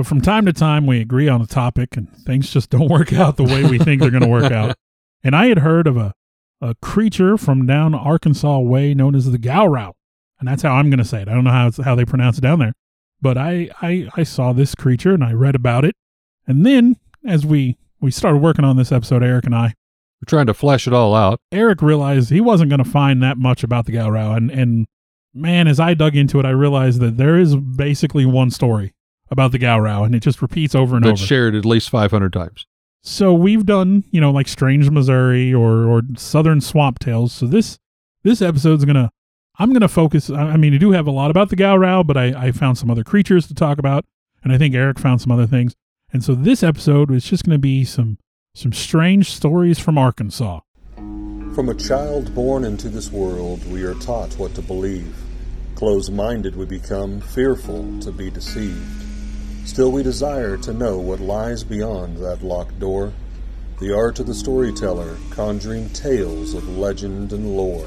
But from time to time, we agree on a topic and things just don't work out the way we think they're going to work out. And I had heard of a, a creature from down Arkansas way known as the Gowrow. And that's how I'm going to say it. I don't know how, it's, how they pronounce it down there. But I, I, I saw this creature and I read about it. And then as we, we started working on this episode, Eric and I, We're trying to flesh it all out. Eric realized he wasn't going to find that much about the Gowrow. And, and man, as I dug into it, I realized that there is basically one story about the Gowrow and it just repeats over and That's over. shared at least 500 times. So we've done, you know, like Strange Missouri or or Southern Swamp Tales. So this this episode's gonna I'm gonna focus. I I mean, I do have a lot about the Gowrow, but I, I found some other creatures to talk about, and I think Eric found some other things. And so this episode is just gonna be some some strange stories from Arkansas. From a child born into this world, we are taught what to believe. Close minded, we become fearful to be deceived. Still, we desire to know what lies beyond that locked door. The art of the storyteller, conjuring tales of legend and lore.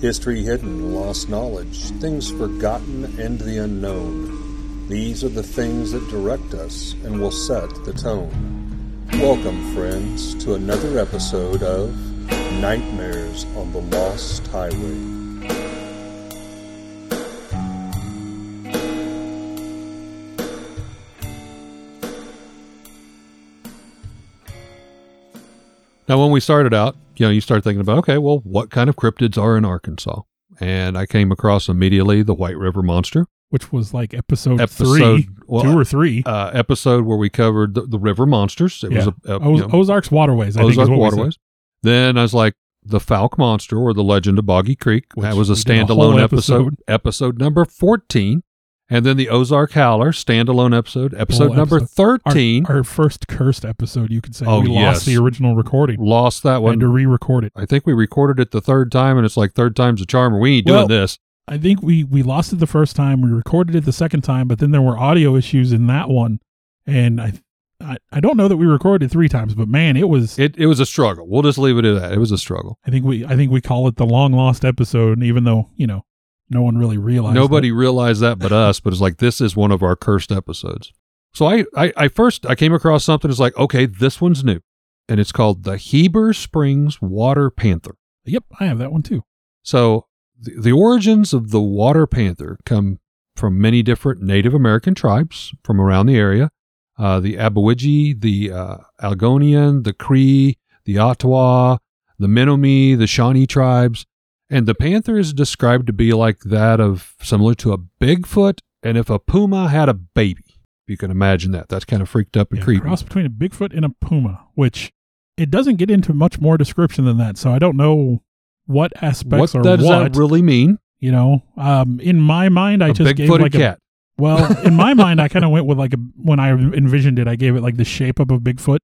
History hidden, lost knowledge, things forgotten, and the unknown. These are the things that direct us and will set the tone. Welcome, friends, to another episode of Nightmares on the Lost Highway. Now, when we started out, you know, you start thinking about, okay, well, what kind of cryptids are in Arkansas? And I came across immediately the White River Monster Which was like episode, episode, three, well, two or three. uh, episode where we covered the, the river monsters. It was a, a Oz- you know, Ozark's Waterways, I Ozark what we said. waterways. Then I was like, the Fouke Monster or the Legend of Boggy Creek. Which that was a did a standalone episode, episode. episode number fourteen. And then the Ozark Howler standalone episode, episode Whole number episode. Thirteen. Our, first cursed episode, you could say. Oh, we yes. lost the original recording. Lost that one. to re-record it. I think we recorded it the third time, and it's like third time's a charm. We ain't doing Well, this. I think we we lost it the first time. We recorded it the second time, but then there were audio issues in that one, and I I, I don't know that we recorded three times, but man, it was. It it was a struggle. We'll just leave it at that. It was a struggle. I think we I think we call it the long lost episode, even though you know no one really realized. Nobody it. realized that but us, but it's like this is one of our cursed episodes. So I, I, I first I came across something that's like, okay, this one's new. And it's called the Heber Springs Water Panther. Yep, I have that one too. So the, the origins of the water panther come from many different Native American tribes from around the area. Uh, the Aboriginal, the uh, Algonian, the Cree, the Ottawa, the Menominee, the Shawnee tribes. And the panther is described to be like that of similar to a Bigfoot, and if a puma had a baby. If you can imagine that. That's kind of freaked up and Yeah, creepy. cross between a Bigfoot and a puma, which it doesn't get into much more description than that. So I don't know what aspects what or does what. that really mean? you know, um, in my mind, I a just gave like a cat. Well, in my mind, I kind of went with like a when I envisioned it, I gave it like the shape of a Bigfoot,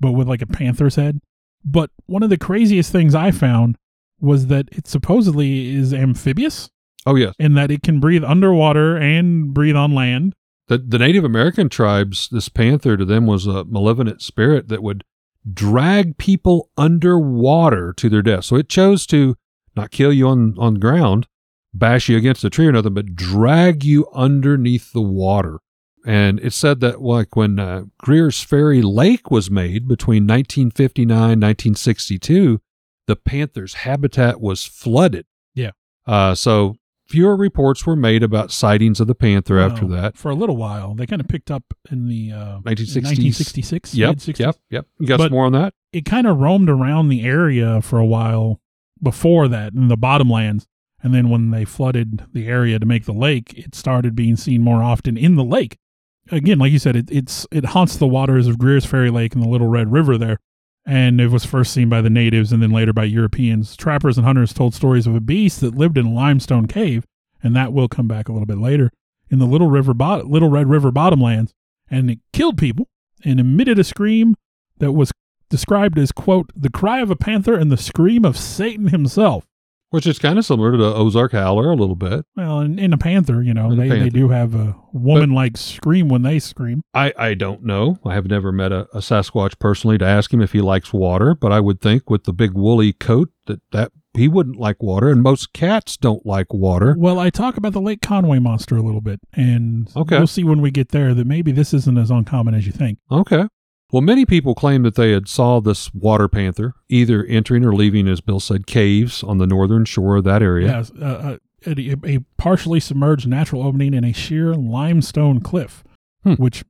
but with like a panther's head. But one of the craziest things I found was that it supposedly is amphibious oh, yes. and that it can breathe underwater and breathe on land. The, the Native American tribes, this panther to them was a malevolent spirit that would drag people underwater to their death. So it chose to not kill you on, on the ground, bash you against a tree or nothing, but drag you underneath the water. And it said that like when uh, Greer's Ferry Lake was made between 1959 1962, the panther's habitat was flooded. Yeah. Uh, so fewer reports were made about sightings of the panther after that. for a little while, they kind of picked up in the uh, 1960s. 1966. Yep, mid-60s. yep, yep. You got But- some more on that? it kind of roamed around the area for a while before that in the bottomlands. And then when they flooded the area to make the lake, it started being seen more often in the lake. Again, like you said, it, it's it haunts the waters of Greer's Ferry Lake and the Little Red River there. And it was first seen by the natives and then later by Europeans. Trappers and hunters told stories of a beast that lived in a limestone cave, and that will come back a little bit later in the Little River bot- Little Red River bottomlands, and it killed people and emitted a scream that was described as quote the cry of a panther and the scream of satan himself Which is kind of similar to the Ozark Howler a little bit. well in, in a panther you know In they, they do have a woman like scream when they scream I, I don't know. I have never met a, a Sasquatch personally to ask him if he likes water, but I would think with the big woolly coat that that he wouldn't like water, and most cats don't like water. Well, I talk about the Lake Conway monster a little bit, and Okay. we'll see when we get there that maybe this isn't as uncommon as you think. Okay. Well, many people claim that they had saw this water panther either entering or leaving, as Bill said, caves on the northern shore of that area. Yes, uh, uh, a, a partially submerged natural opening in a sheer limestone cliff, Hmm. which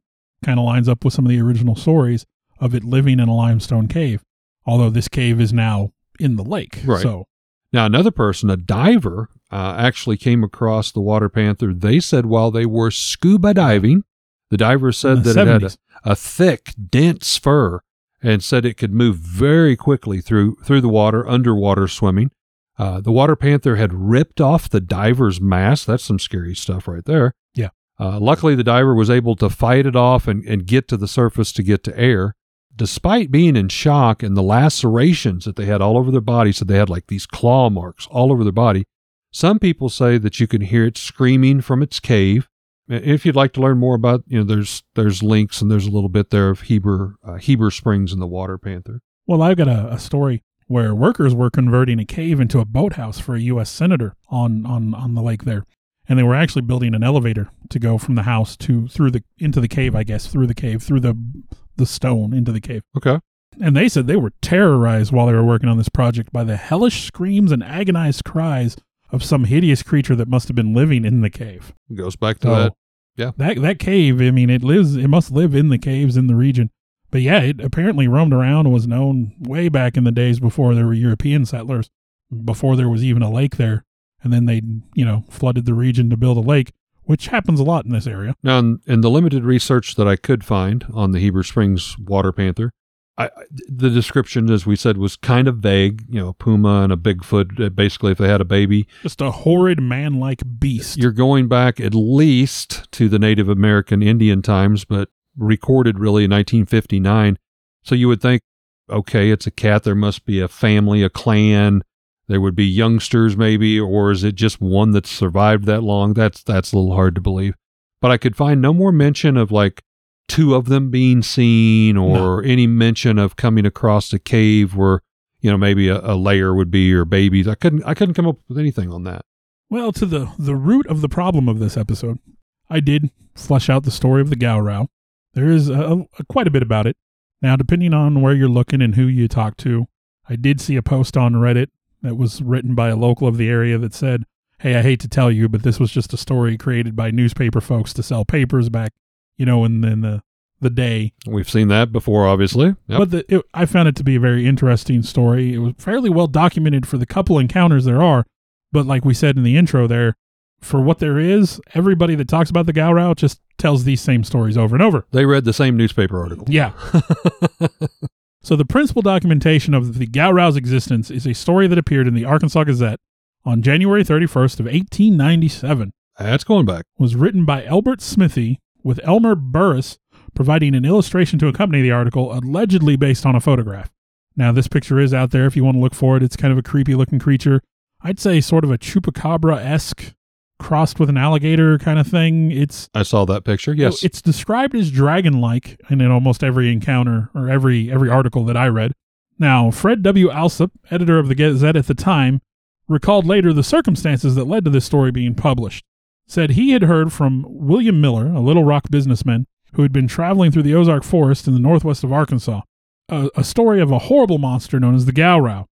kind of lines up with some of the original stories of it living in a limestone cave. Although this cave is now in the lake, Right. So Now, another person, a diver, uh, actually came across the water panther. They said while they were scuba diving, the diver said the that it had a, 70s. A thick, dense fur and said it could move very quickly through through the water, underwater swimming. Uh, the water panther had ripped off the diver's mask. That's some scary stuff right there. Yeah. Uh, luckily, the diver was able to fight it off and, and get to the surface to get to air. Despite being in shock and the lacerations that they had all over their body, so they had like these claw marks all over their body. Some people say that you can hear it screaming from its cave. If you'd like to learn more about, you know, there's there's links and there's a little bit there of Heber uh, Heber Springs and the Water Panther. Well, I've got a, a story where workers were converting a cave into a boathouse for a U.S. senator on, on, on the lake there, and they were actually building an elevator to go from the house to through the into the cave. I guess through the cave, through the the stone into the cave. Okay. And they said they were terrorized while they were working on this project by the hellish screams and agonized cries of some hideous creature that must have been living in the cave. Goes back to So that. Yeah. that that cave, I mean, it lives. It must live in the caves in the region. But yeah, it apparently roamed around and was known way back in the days before there were European settlers, before there was even a lake there. And then they, you know, flooded the region to build a lake, which happens a lot in this area. Now, in, in the limited research that I could find on the Heber Springs Water Panther, I, the description, as we said, was kind of vague. You know, a puma and a Bigfoot. uh, Basically, if they had a baby, Just a horrid man-like beast. you're going back at least to the Native American Indian times, but recorded really in 1959. So you would think, okay, it's a cat. There must be a family, a clan. There would be youngsters, maybe, or is it just one that's survived that long? That's that's a little hard to believe. But I could find no more mention of like two of them being seen, or any mention of coming across a cave where you know maybe a, a lair would be or babies. I couldn't I couldn't come up with anything on that. Well, to the the root of the problem of this episode, I did flesh out the story of the Gowrow. There is a, a, quite a bit about it. Now, depending on where you're looking and who you talk to, I did see a post on Reddit that was written by a local of the area that said, "Hey, I hate to tell you, but this was just a story created by newspaper folks to sell papers back, you know, in, in the the day." We've seen that before, obviously. Yep. But the, it, I found it to be a very interesting story. It was fairly well documented for the couple encounters there are. But like we said in the intro there, for what there is, everybody that talks about the Gowrow just tells these same stories over and over. They read the same newspaper article. Yeah. so the principal documentation of the Gowrow's existence is a story that appeared in the Arkansas Gazette on January 31st of 1897 That's going back. was written by Albert Smithy with Elmer Burris providing an illustration to accompany the article, allegedly based on a photograph. Now, this picture is out there if you want to look for it. It's kind of a creepy looking creature. I'd say sort of a chupacabra esque crossed with an alligator kind of thing. It's I saw that picture. Yes. it's described as dragon like in almost every encounter or every every article that I read. Now, Fred W. Allsopp, editor of the Gazette at the time, recalled later the circumstances that led to this story being published. Said he had heard from William Miller, a Little Rock businessman who had been traveling through the Ozark Forest in the northwest of Arkansas, a, a story of a horrible monster known as the Gowrow.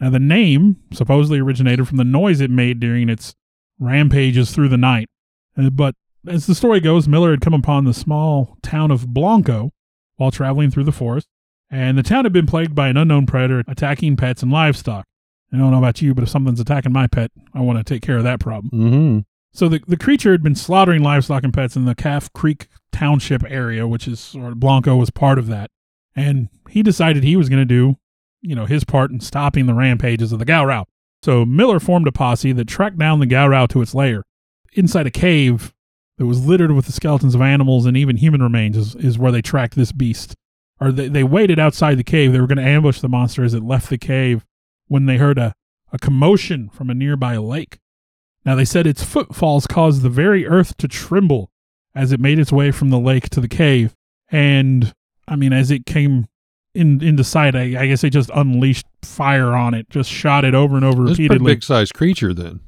Now, the name supposedly originated from the noise it made during its rampages through the night. Uh, but as the story goes, Miller had come upon the small town of Blanco while traveling through the forest, and the town had been plagued by an unknown predator attacking pets and livestock. I don't know about you, but if something's attacking my pet, I want to take care of that problem. mm-hmm. So the, the creature had been slaughtering livestock and pets in the Calf Creek Township area, which is, or Blanco was part of that. And he decided he was going to do, you know, his part in stopping the rampages of the Gowrow. So Miller formed a posse that tracked down the Gowrow to its lair. Inside a cave that was littered with the skeletons of animals and even human remains is, is where they tracked this beast. Or they, they waited outside the cave. They were going to ambush the monster as it left the cave when they heard a, a commotion from a nearby lake. Now, they said its footfalls caused the very earth to tremble as it made its way from the lake to the cave. And, I mean, as it came in into sight, I, I guess they just unleashed fire on it, just shot it over and over a repeatedly. big sized creature then.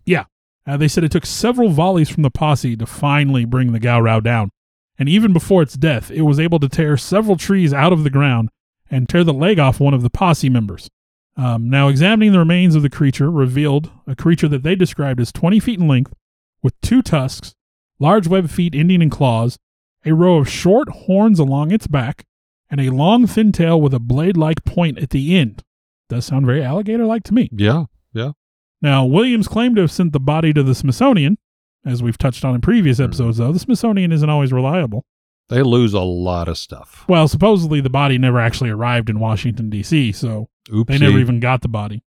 Uh, they said it took several volleys from the posse to finally bring the Gowrow down. And even before its death, it was able to tear several trees out of the ground and tear the leg off one of the posse members. Um, now, examining the remains of the creature revealed a creature that they described as 20 feet in length, with two tusks, large webbed feet ending in claws, a row of short horns along its back, and a long thin tail with a blade like point at the end. Does sound very alligator like to me. Yeah. Yeah. Now, Williams claimed to have sent the body to the Smithsonian. As we've touched on in previous episodes, though, the Smithsonian isn't always reliable. They lose a lot of stuff. Well, supposedly the body never actually arrived in Washington, D.C., so Oopsie. they never even got the body.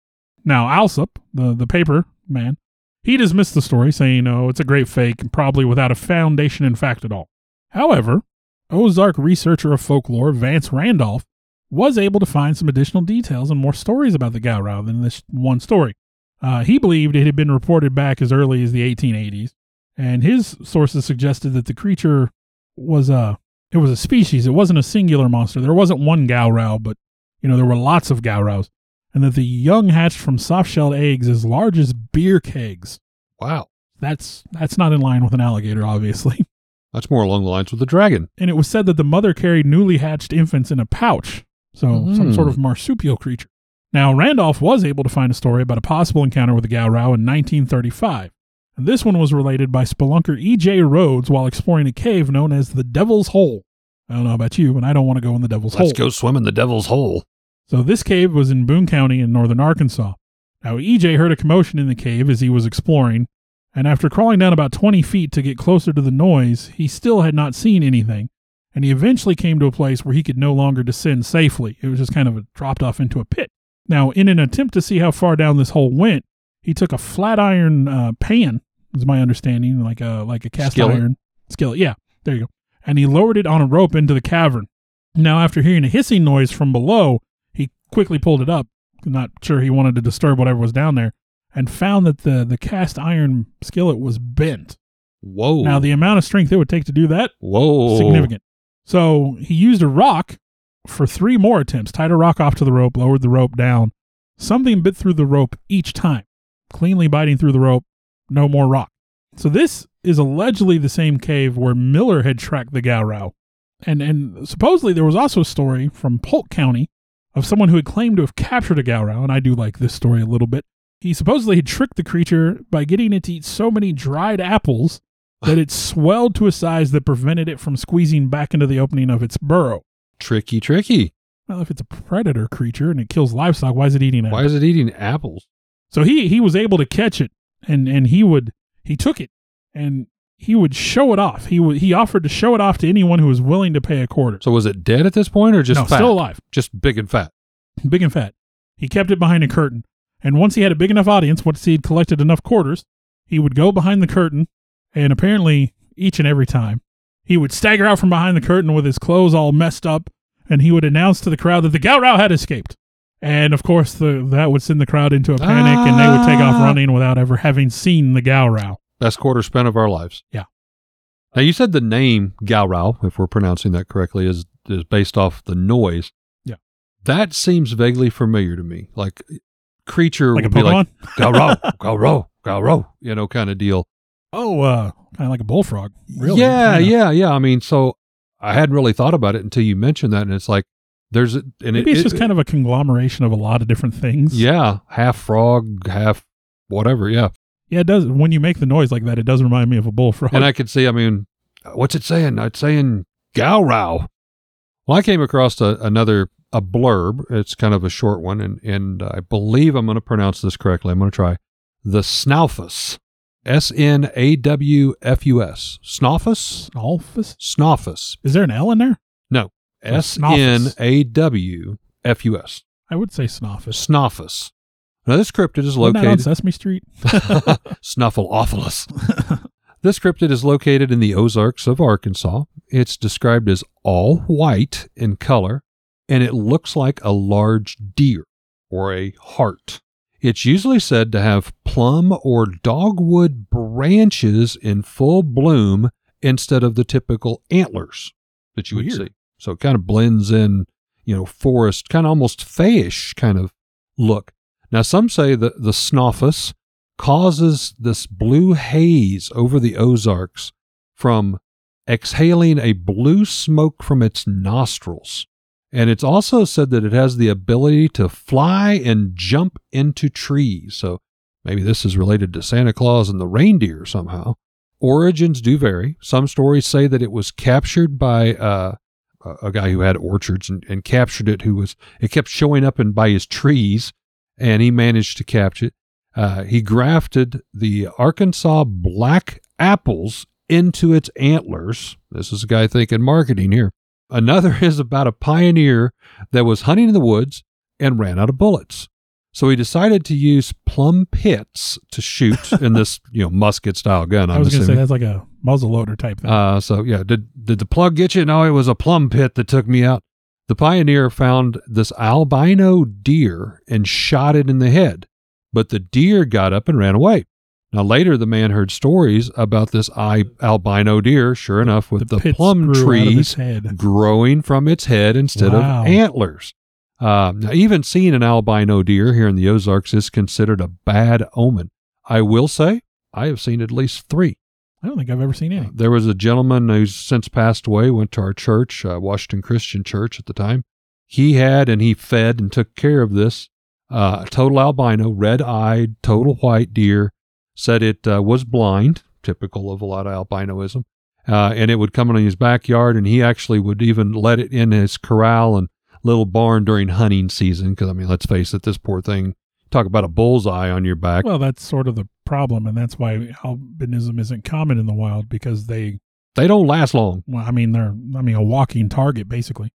Now, Allsopp, the, the paper man, he dismissed the story, saying, oh, it's a great fake probably without a foundation in fact at all. However, Ozark researcher of folklore Vance Randolph was able to find some additional details and more stories about the Gowrow than this one story. Uh, he believed it had been reported back as early as the 1880s, and his sources suggested that the creature was a it was a species. It wasn't a singular monster. There wasn't one Gowrow, but you know there were lots of Gowrows, and that the young hatched from soft-shelled eggs as large as beer kegs. Wow. That's that's not in line with an alligator, obviously. That's more along the lines with a dragon. And it was said that the mother carried newly hatched infants in a pouch, so some Hmm. sort of marsupial creature. Now, Randolph was able to find a story about a possible encounter with a Gowrow in 1935. And this one was related by spelunker E.J. Rhodes while exploring a cave known as the Devil's Hole. I don't know about you, but I don't want to go in the Devil's Hole. Let's go swim in the devil's hole. So this cave was in Boone County in northern Arkansas. Now EJ heard a commotion in the cave as he was exploring, and after crawling down about 20 feet to get closer to the noise, he still had not seen anything, and he eventually came to a place where he could no longer descend safely. It was just kind of a, dropped off into a pit. Now, in an attempt to see how far down this hole went, he took a flat iron uh, pan, is my understanding, like a like a cast Skillet. iron skillet. Yeah, there you go. And he lowered it on a rope into the cavern. Now, after hearing a hissing noise from below, he quickly pulled it up, not sure he wanted to disturb whatever was down there, and found that the, the cast iron skillet was bent. Whoa. Now, the amount of strength it would take to do that, Whoa. significant. So he used a rock for three more attempts, tied a rock off to the rope, lowered the rope down. Something bit through the rope each time, cleanly biting through the rope, no more rock. So this is allegedly the same cave where Miller had tracked the Gowrow. And and supposedly there was also a story from Polk County of someone who had claimed to have captured a Gowrow, and I do like this story a little bit. He supposedly had tricked the creature by getting it to eat so many dried apples that it swelled to a size that prevented it from squeezing back into the opening of its burrow. Tricky, tricky. Well, if it's a predator creature and it kills livestock, why is it eating apples? Why is it eating apples? So he he was able to catch it, and and he would he took it, and he would show it off. He would he offered to show it off to anyone who was willing to pay a quarter. So was it dead at this point or just no, fat? still alive, Just big and fat. big and fat. He kept it behind a curtain, and once he had a big enough audience, once he had collected enough quarters, he would go behind the curtain, and apparently each and every time, he would stagger out from behind the curtain with his clothes all messed up, and he would announce to the crowd that the Gowrow had escaped. And of course, the, that would send the crowd into a panic, and they would take off Ah. running without ever having seen the Gowrow. Best quarter spent of our lives. Yeah. Now you said the name Gowrow, if we're pronouncing that correctly, is is based off the noise. Yeah. That seems vaguely familiar to me. Like creature Like would be like? Gowrow, Gowrow, Gowrow, you know, kind of deal. oh, uh, kind of like a bullfrog. Really? Yeah, Kinda. yeah, yeah. I mean, so I hadn't really thought about it until you mentioned that, and it's like there's a, and Maybe it, it's it- just kind of a conglomeration of a lot of different things. yeah, half frog, half whatever. Yeah, Yeah, it does. When you make the noise like that, it does remind me of a bullfrog. and I could see. I mean, what's it saying? It's saying Gowrow. Well, I came across a, another a blurb. It's kind of a short one, and and I believe I'm going to pronounce this correctly. I'm going to try the Snawfus. S N A W F U S. Snawfus? Snolfus? Snawfus. Is there an L in there? No. S N A W F U S. I would say Snoffus. Snoffus. Now, this cryptid is that on located. Sesame Street? Snuffle Snuffleupagus. this cryptid is located in the Ozarks of Arkansas. It's described as all white in color, and it looks like a large deer or a hart. It's usually said to have plum or dogwood branches in full bloom instead of the typical antlers that you would Weird. see. So it kind of blends in. you know, forest, kind of almost fayish kind of look. Now, some say that the Snoffus causes this blue haze over the Ozarks from exhaling a blue smoke from its nostrils. And it's also said that it has the ability to fly and jump into trees. So maybe this is related to Santa Claus and the reindeer somehow. Origins do vary. Some stories say that it was captured by uh, a guy who had orchards and, and captured it, who was, it kept showing up in by his trees, and he managed to capture it. Uh, he grafted the Arkansas black apples into its antlers. This is a guy thinking marketing here. Another is about a pioneer that was hunting in the woods and ran out of bullets. So he decided to use plum pits to shoot in this, you know, musket style gun. I I'm was going to say that's like a muzzle loader type thing. Uh, so yeah, did did the plug get you? No, it was a plum pit that took me out. The pioneer found this albino deer and shot it in the head, but the deer got up and ran away. Now later, the man heard stories about this albino deer. Sure enough, with the, pits plum grew out of its trees growing from its head instead Wow. of antlers. Uh, now, even seeing an albino deer here in the Ozarks is considered a bad omen. I will say, I have seen at least three. I don't think I've ever seen any. There was a gentleman who's since passed away, went to our church, uh, Washington Christian Church at the time. He had and he fed and took care of this uh, total albino, red eyed, total white deer. Said it uh, was blind, typical of a lot of albinoism. Uh, and it would come in his backyard, and he actually would even let it in his corral and little barn during hunting season. Because, I mean, let's face it, this poor thing, talk about a bullseye on your back. Well, that's sort of the problem, and that's why albinism isn't common in the wild because they, they don't last long. well, I mean, they're, I mean, a walking target basically.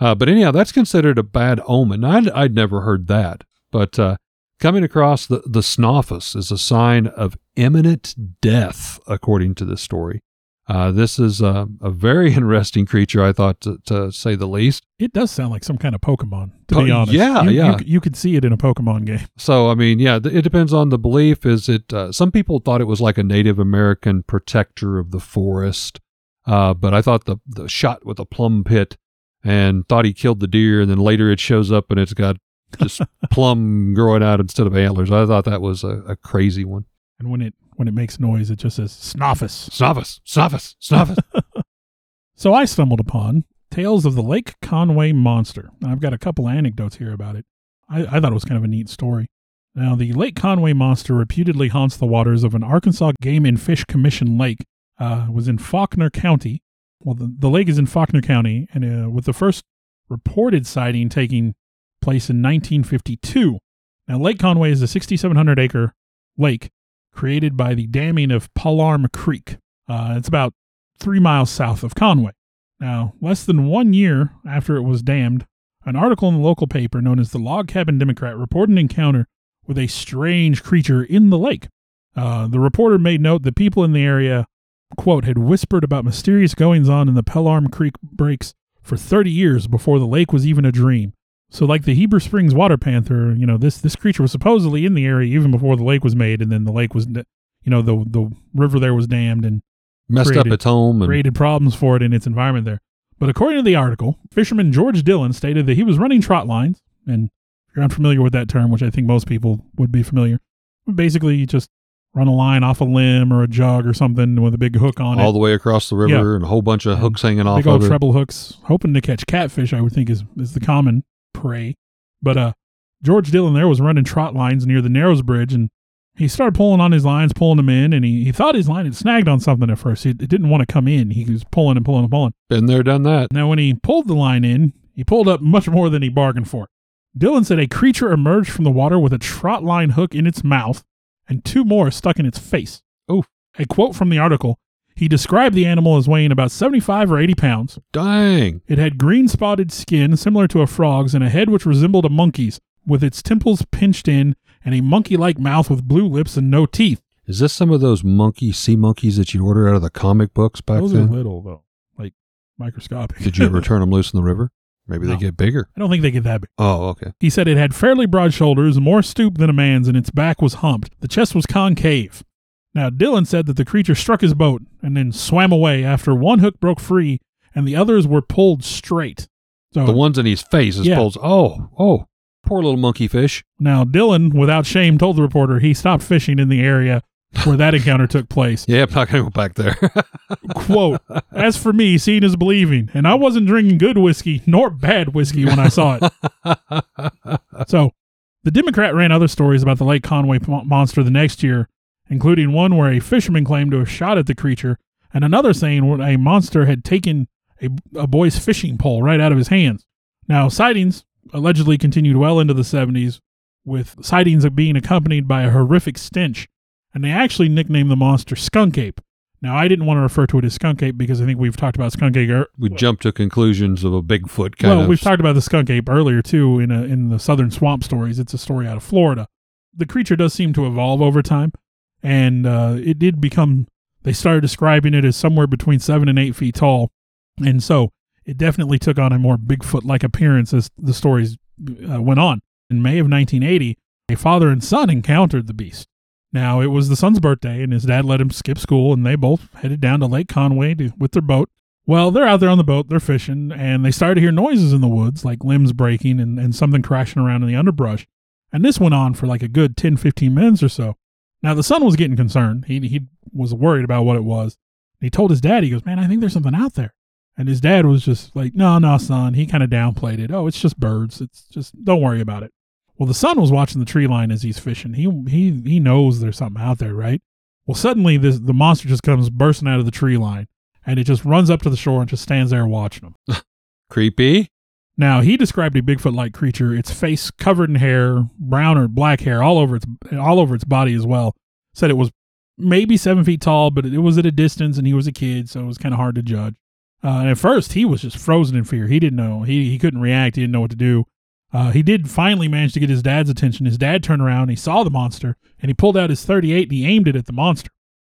Uh, but anyhow, that's considered a bad omen. I'd, I'd never heard that. But uh, coming across the, the snoffus is a sign of imminent death, according to this story. Uh, this is a, a very interesting creature, I thought, to, to say the least. It does sound like some kind of Pokemon, to Po- be honest. yeah, you, you yeah. c- You, could see it in a Pokemon game. So, I mean, yeah, th- it depends on the belief. Is it, uh, some people thought it was like a Native American protector of the forest. Uh, but I thought the, the shot with a plum pit and thought he killed the deer. And then later it shows up and it's got just plum growing out instead of antlers. I thought that was a, a crazy one. And when it when it makes noise, it just says Snoffus. Snoffus, snoffus, snoffus. So I stumbled upon Tales of the Lake Conway Monster. I've got a couple anecdotes here about it. I, I thought it was kind of a neat story. Now, the Lake Conway Monster reputedly haunts the waters of an Arkansas Game and Fish Commission lake. Uh, it was in Faulkner County. Well, the, the lake is in Faulkner County, and uh, with the first reported sighting taking place in 1952. Now, Lake Conway is a 6,700 acre lake created by the damming of Palarm Creek. Uh, it's about three miles south of Conway. Now, less than one year after it was dammed, an article in the local paper known as the Log Cabin Democrat reported an encounter with a strange creature in the lake. Uh, the reporter made note that people in the area, quote, had whispered about mysterious goings on in the Palarm Creek breaks for 30 years before the lake was even a dream. So, like the Heber Springs water panther, you know, this this creature was supposedly in the area even before the lake was made, and then the lake was, you know, the the river there was dammed, and Messed up its home. And created problems for it in its environment there. But according to the article, fisherman George Dillon stated that he was running trot lines, and if you're unfamiliar with that term, which I think most people would be familiar, basically you just run a line off a limb or a jug or something with a big hook on all it, all the way across the river and a whole bunch of hooks hanging off big old of treble hooks, hoping to catch catfish. I would think is is the common prey. But uh, George Dillon there was running trot lines near the Narrows Bridge, and he started pulling on his lines, pulling them in, and he, he thought his line had snagged on something at first. It, it didn't want to come in. He was pulling and pulling and pulling. Been there, done that. Now, when he pulled the line in, he pulled up much more than he bargained for. Dillon said a creature emerged from the water with a trot line hook in its mouth and two more stuck in its face. Oh. A quote from the article he described the animal as weighing about 75 or 80 pounds. Dang. It had green spotted skin similar to a frog's and a head which resembled a monkey's, with its temples pinched in and a monkey like mouth with blue lips and no teeth. Is this some of those monkey sea monkeys that you'd order out of the comic books back Those then? are little, though, like microscopic. Did you ever turn them loose in the river? Maybe No. they get bigger. I don't think they get that big. Oh, okay. He said it had fairly broad shoulders, more stoop than a man's, and its back was humped. The chest was concave. Now, Dillon said that the creature struck his boat and then swam away after one hook broke free and the others were pulled straight. So The ones in his face, I Yeah. suppose. Oh, oh, poor little monkey fish. now Dillon, without shame, told the reporter he stopped fishing in the area where that encounter took place. Yeah, I'm not going to go back there. Quote, as for me, seeing is believing, and I wasn't drinking good whiskey nor bad whiskey when I saw it. So, the Democrat ran other stories about the Lake Conway mo- monster the next year, including one where a fisherman claimed to have shot at the creature, and another saying where a monster had taken a, a boy's fishing pole right out of his hands. Now, sightings allegedly continued well into the 70s, with sightings of being accompanied by a horrific stench, and they actually nicknamed the monster Skunk Ape. Now, I didn't want to refer to it as Skunk Ape because I think we've talked about Skunk Ape ear- we jumped to conclusions of a Bigfoot kind well, of. we've talked about the skunk ape earlier too in a, in the southern swamp stories. It's a story out of Florida. The creature does seem to evolve over time, and uh, it did become. They started describing it as somewhere between seven and eight feet tall, and so it definitely took on a more Bigfoot-like appearance as the stories uh, went on. In May of 1980, a father and son encountered the beast. Now it was the son's birthday, and his dad let him skip school, and they both headed down to Lake Conway to, with their boat. Well, they're out there on the boat, they're fishing, and they started to hear noises in the woods, like limbs breaking and, and something crashing around in the underbrush. And this went on for like a good 10, 15 minutes or so. Now, the son was getting concerned. He, he was worried about what it was. He told his dad, he goes, Man, I think there's something out there. And his dad was just like, No, no, son. He kind of downplayed it. Oh, it's just birds. It's just, don't worry about it. Well, the son was watching the tree line as he's fishing. He, he, he knows there's something out there, right? Well, suddenly this, the monster just comes bursting out of the tree line and it just runs up to the shore and just stands there watching them. Creepy. Now, he described a Bigfoot-like creature, its face covered in hair, brown or black hair all over its all over its body as well. Said it was maybe seven feet tall, but it was at a distance, and he was a kid, so it was kind of hard to judge. Uh, and at first, he was just frozen in fear. He didn't know. He he couldn't react. He didn't know what to do. Uh, he did finally manage to get his dad's attention. His dad turned around, he saw the monster, and he pulled out his 38 and he aimed it at the monster.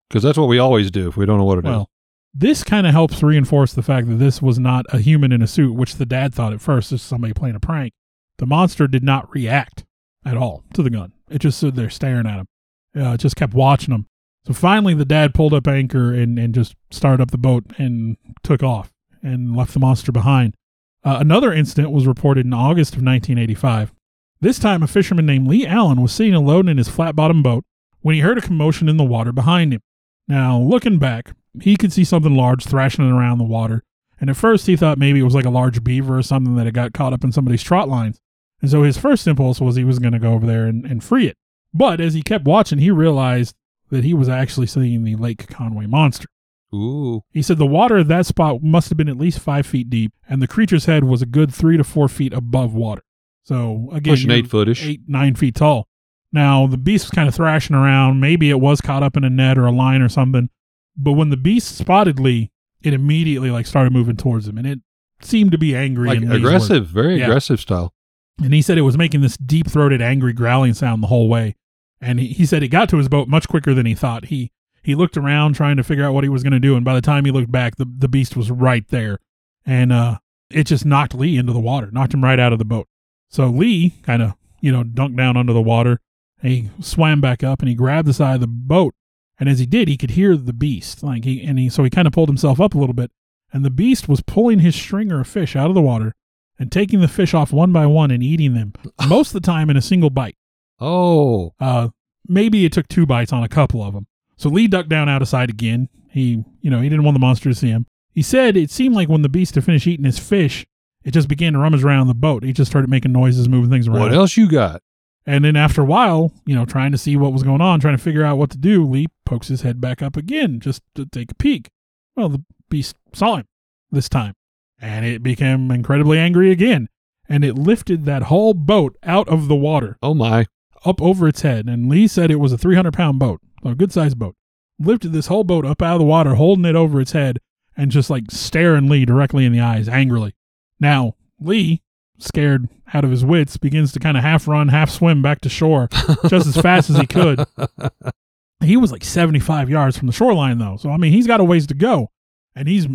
Because that's what we always do if we don't know what it is. Well, this kind of helps reinforce the fact that this was not a human in a suit, which the dad thought at first was somebody playing a prank. The monster did not react at all to the gun. It just stood there staring at him. Uh, it just kept watching him. So finally, the dad pulled up anchor and, and just started up the boat and took off and left the monster behind. Uh, another incident was reported in August of 1985. This time, a fisherman named Lee Allen was sitting alone in his flat bottom boat when he heard a commotion in the water behind him. Now, looking back, he could see something large thrashing around the water, and at first he thought maybe it was like a large beaver or something that had got caught up in somebody's trot lines. And so his first impulse was he was going to go over there and, and free it. But as he kept watching, he realized that he was actually seeing the Lake Conway monster. Ooh. He said the water at that spot must have been at least five feet deep, and the creature's head was a good three to four feet above water. So again, Pushing eight footish. eight nine feet tall. Now the beast was kind of thrashing around. Maybe it was caught up in a net or a line or something. But when the beast spotted Lee, it immediately like started moving towards him, and it seemed to be angry Like Lee's aggressive, very Yeah. aggressive style. And he said it was making this deep throated, angry growling sound the whole way. And he, he said it got to his boat much quicker than he thought. He he looked around trying to figure out what he was going to do, and by the time he looked back, the the beast was right there, and uh, it just knocked Lee into the water, knocked him right out of the boat. So Lee kind of you know dunked down under the water, and he swam back up, and he grabbed the side of the boat, and as he did, he could hear the beast, like he and he so he kind of pulled himself up a little bit, and the beast was pulling his stringer of fish out of the water and taking the fish off one by one and eating them, most of the time in a single bite. Oh, Uh, maybe it took two bites on a couple of them. So Lee ducked down out of sight again. He, you know, he didn't want the monster to see him. He said it seemed like when the beast had finished eating his fish, it just began to rummage around the boat. He just started making noises, moving things around. what else you got? And then after a while, you know, trying to see what was going on, trying to figure out what to do, Lee pokes his head back up again just to take a peek. Well, the beast saw him this time, and it became incredibly angry again, and it lifted that whole boat out of the water Oh my. up over its head. And Lee said it was a 300 pound boat, a good sized boat. Lifted this whole boat up out of the water, holding it over its head, and just like staring Lee directly in the eyes angrily. Now, Lee, scared out of his wits, begins to kind of half run, half swim back to shore just as fast as he could. He was like 75 yards from the shoreline, though. So, I mean, he's got a ways to go. And he's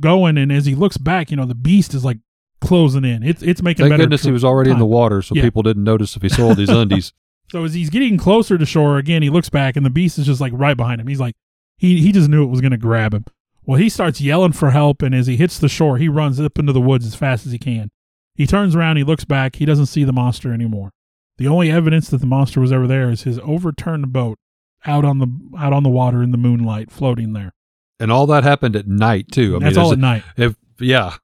going, and as he looks back, you know, the beast is like closing in. It's, it's making Thank better. goodness tr- he was already in the water, so Yeah. people didn't notice if he soiled these undies. So as he's getting closer to shore again, he looks back and the beast is just like right behind him. He's like, he he just knew it was going to grab him. Well, he starts yelling for help, and as he hits the shore, he runs up into the woods as fast as he can. He turns around, he looks back, he doesn't see the monster anymore. The only evidence that the monster was ever there is his overturned boat out on the out on the water in the moonlight, floating there. And all that happened at night too. I That's mean, all at it- night. If yeah,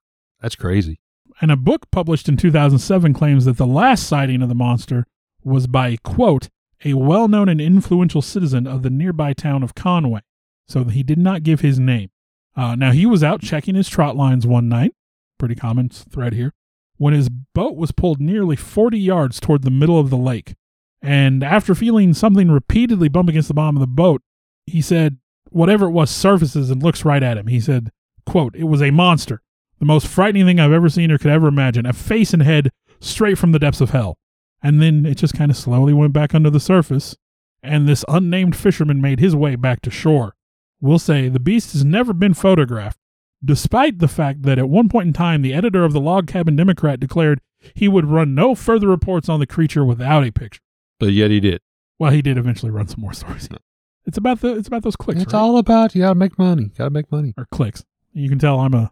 that's crazy. And a book published in 2007 claims that the last sighting of the monster was by, quote, a well known and influential citizen of the nearby town of Conway. So he did not give his name. Uh, now, he was out checking his trot lines one night, pretty common thread here, when his boat was pulled nearly 40 yards toward the middle of the lake. And after feeling something repeatedly bump against the bottom of the boat, he said, whatever it was surfaces and looks right at him. He said, quote, it was a monster. The most frightening thing I've ever seen or could ever imagine. A face and head straight from the depths of hell. And then it just kind of slowly went back under the surface, and this unnamed fisherman made his way back to shore. We'll say the beast has never been photographed, despite the fact that at one point in time the editor of the Log Cabin Democrat declared he would run no further reports on the creature without a picture. But yet he did. Well, he did eventually run some more stories. It's about the it's about those clicks, it's right? all about you gotta make money. Gotta make money. or clicks. You can tell I'm a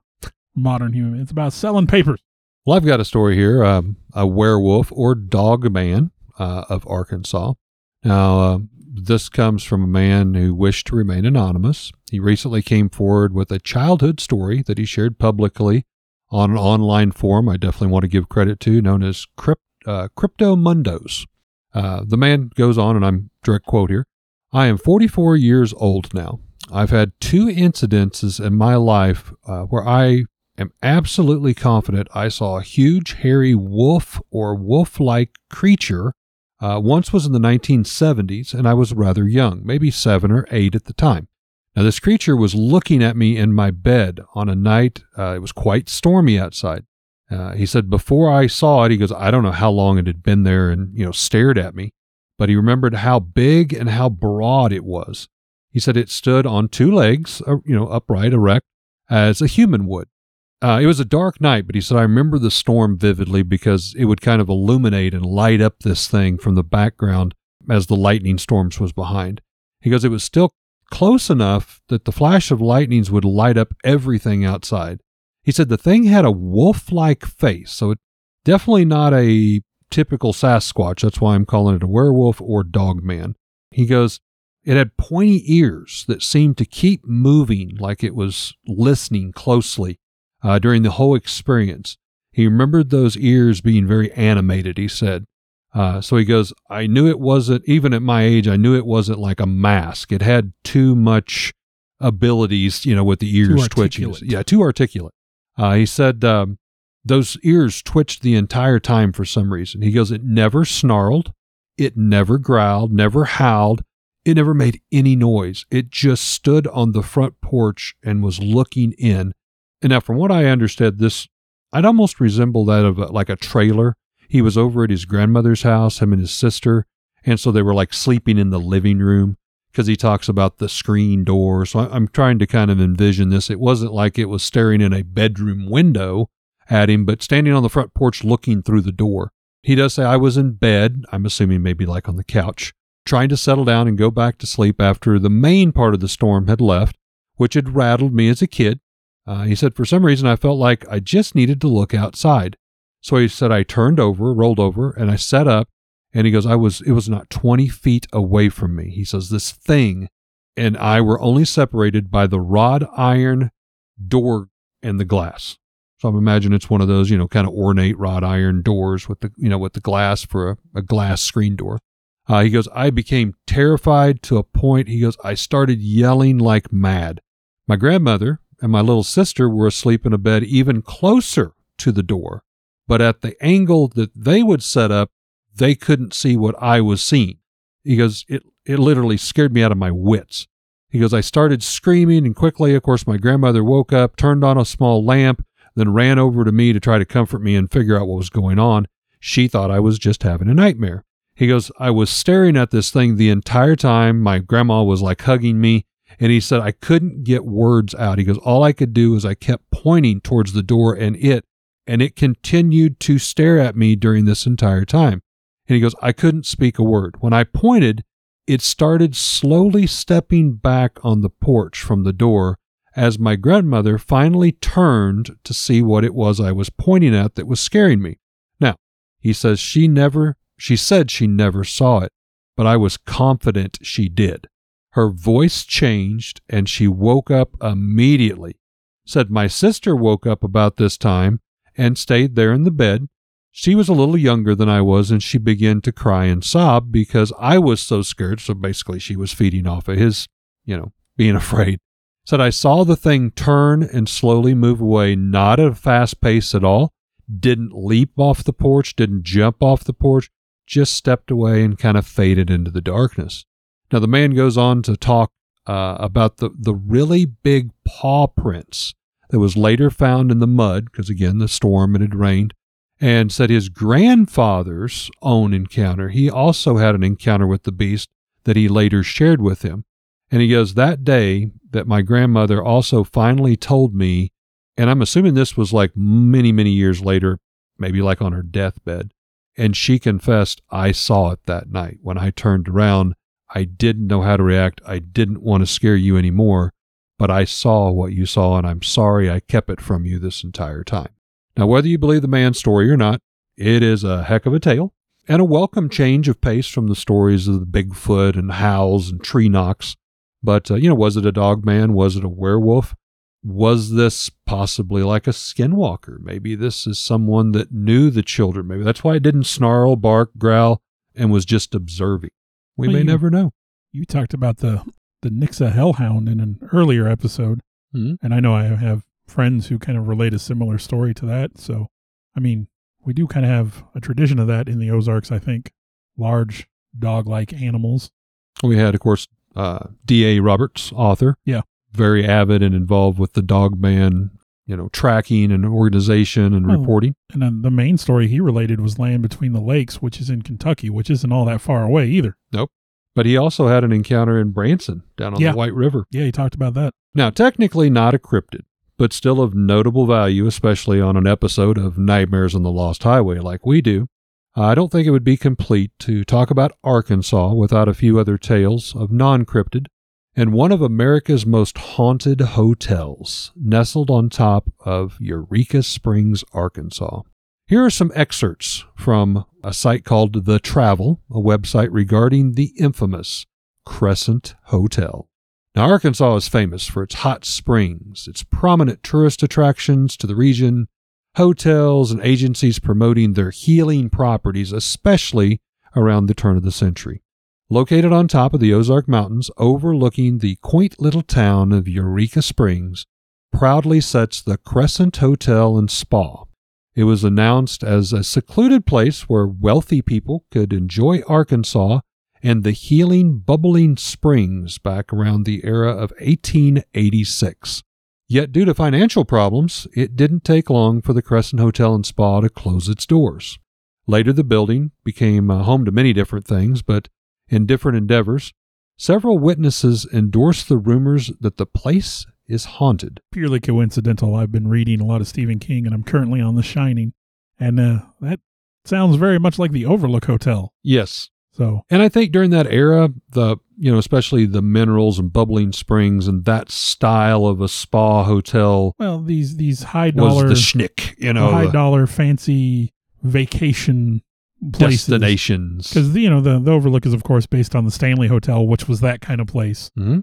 modern human. It's about selling papers. Well, I've got a story here. Um, a werewolf or dog man uh, of Arkansas. Now, uh, this comes from a man who wished to remain anonymous. He recently came forward with a childhood story that he shared publicly on an online forum I definitely want to give credit to, known as Crypt, uh, Crypto Mundos. Uh, the man goes on, and I'm direct quote here I am 44 years old now. I've had two incidences in my life uh, where I am absolutely confident I saw a huge, hairy wolf or wolf like creature. Uh, once was in the 1970s, and I was rather young, maybe seven or eight at the time. Now, this creature was looking at me in my bed on a night. Uh, it was quite stormy outside. Uh, he said, Before I saw it, he goes, I don't know how long it had been there and, you know, stared at me, but he remembered how big and how broad it was. He said it stood on two legs, uh, you know, upright, erect, as a human would. Uh, it was a dark night, but he said, I remember the storm vividly because it would kind of illuminate and light up this thing from the background as the lightning storms was behind. He goes, it was still close enough that the flash of lightnings would light up everything outside. He said the thing had a wolf like face, so it definitely not a typical Sasquatch. That's why I'm calling it a werewolf or dog man. He goes, it had pointy ears that seemed to keep moving like it was listening closely uh, during the whole experience. He remembered those ears being very animated, he said. Uh, so he goes, I knew it wasn't, even at my age, I knew it wasn't like a mask. It had too much abilities, you know, with the ears twitching. Yeah, too articulate. Uh, he said um, those ears twitched the entire time for some reason. He goes, it never snarled, it never growled, never howled, it never made any noise. It just stood on the front porch and was looking in. And now, from what I understood, this I'd almost resemble that of a, like a trailer. He was over at his grandmother's house, him and his sister, and so they were like sleeping in the living room because he talks about the screen door. So I- I'm trying to kind of envision this. It wasn't like it was staring in a bedroom window at him, but standing on the front porch looking through the door. He does say, I was in bed, I'm assuming maybe like on the couch, trying to settle down and go back to sleep after the main part of the storm had left, which had rattled me as a kid. Uh, he said, for some reason, I felt like I just needed to look outside. So he said, I turned over, rolled over, and I sat up. And he goes, I was, it was not 20 feet away from me. He says, this thing and I were only separated by the wrought iron door and the glass. So I'm imagining it's one of those, you know, kind of ornate wrought iron doors with the, you know, with the glass for a, a glass screen door. Uh, he goes, I became terrified to a point. He goes, I started yelling like mad. My grandmother and my little sister were asleep in a bed even closer to the door, but at the angle that they would set up, they couldn't see what I was seeing. He goes, it, it literally scared me out of my wits. He goes, I started screaming, and quickly, of course, my grandmother woke up, turned on a small lamp, then ran over to me to try to comfort me and figure out what was going on. She thought I was just having a nightmare. He goes, I was staring at this thing the entire time. My grandma was like hugging me. And he said, I couldn't get words out. He goes, All I could do is I kept pointing towards the door and it, and it continued to stare at me during this entire time. And he goes, I couldn't speak a word. When I pointed, it started slowly stepping back on the porch from the door as my grandmother finally turned to see what it was I was pointing at that was scaring me. Now, he says she never, she said she never saw it, but I was confident she did. Her voice changed and she woke up immediately. Said my sister woke up about this time and stayed there in the bed. She was a little younger than I was and she began to cry and sob because I was so scared. So basically, she was feeding off of his, you know, being afraid. Said I saw the thing turn and slowly move away, not at a fast pace at all. Didn't leap off the porch, didn't jump off the porch, just stepped away and kind of faded into the darkness. Now, the man goes on to talk uh, about the, the really big paw prints that was later found in the mud, because again, the storm and it had rained, and said his grandfather's own encounter. He also had an encounter with the beast that he later shared with him. And he goes, That day that my grandmother also finally told me, and I'm assuming this was like many, many years later, maybe like on her deathbed. And she confessed, I saw it that night. When I turned around, I didn't know how to react. I didn't want to scare you anymore, but I saw what you saw, and I'm sorry I kept it from you this entire time. Now, whether you believe the man's story or not, it is a heck of a tale and a welcome change of pace from the stories of the Bigfoot and howls and tree knocks. But, uh, you know, was it a dog man? Was it a werewolf? Was this possibly like a skinwalker? Maybe this is someone that knew the children. Maybe that's why it didn't snarl, bark, growl, and was just observing. We Well, may you- never know. You talked about the the Nixa Hellhound in an earlier episode, Mhm. and I know I have friends who kind of relate a similar story to that. So, I mean, we do kind of have a tradition of that in the Ozarks. I think large dog-like animals. We had, of course, uh, D.A. Roberts, author. Yeah. Very avid and involved with the dog man, you know, tracking and organization and Oh. reporting. And then the main story he related was Land Between the Lakes, which is in Kentucky, which isn't all that far away either. Nope. But he also had an encounter in Branson down on Yeah. the White River. Yeah, he talked about that. Now, technically not a cryptid, but still of notable value, especially on an episode of Nightmares on the Lost Highway like we do. I don't think it would be complete to talk about Arkansas without a few other tales of non cryptid and one of America's most haunted hotels, nestled on top of Eureka Springs, Arkansas. Here are some excerpts from a site called The Travel, a website regarding the infamous Crescent Hotel. Now, Arkansas is famous for its hot springs, its prominent tourist attractions to the region, hotels and agencies promoting their healing properties, especially around the turn of the century. Located on top of the Ozark Mountains, overlooking the quaint little town of Eureka Springs, proudly sits the Crescent Hotel and Spa. It was announced as a secluded place where wealthy people could enjoy Arkansas and the healing bubbling springs back around the era of 1886. Yet, due to financial problems, it didn't take long for the Crescent Hotel and Spa to close its doors. Later, the building became uh, home to many different things, but in different endeavors, several witnesses endorsed the rumors that the place is haunted. Purely coincidental. I've been reading a lot of Stephen King, and I'm currently on The Shining, and uh, that sounds very much like the Overlook Hotel. Yes, So, And I think during that era, the you know, especially the minerals and bubbling springs and that style of a spa hotel well, these these high dollar was the schnick, you know, high the dollar fancy vacation places. destinations. Because you know the, the Overlook is of course based on the Stanley Hotel, which was that kind of place. Mhm.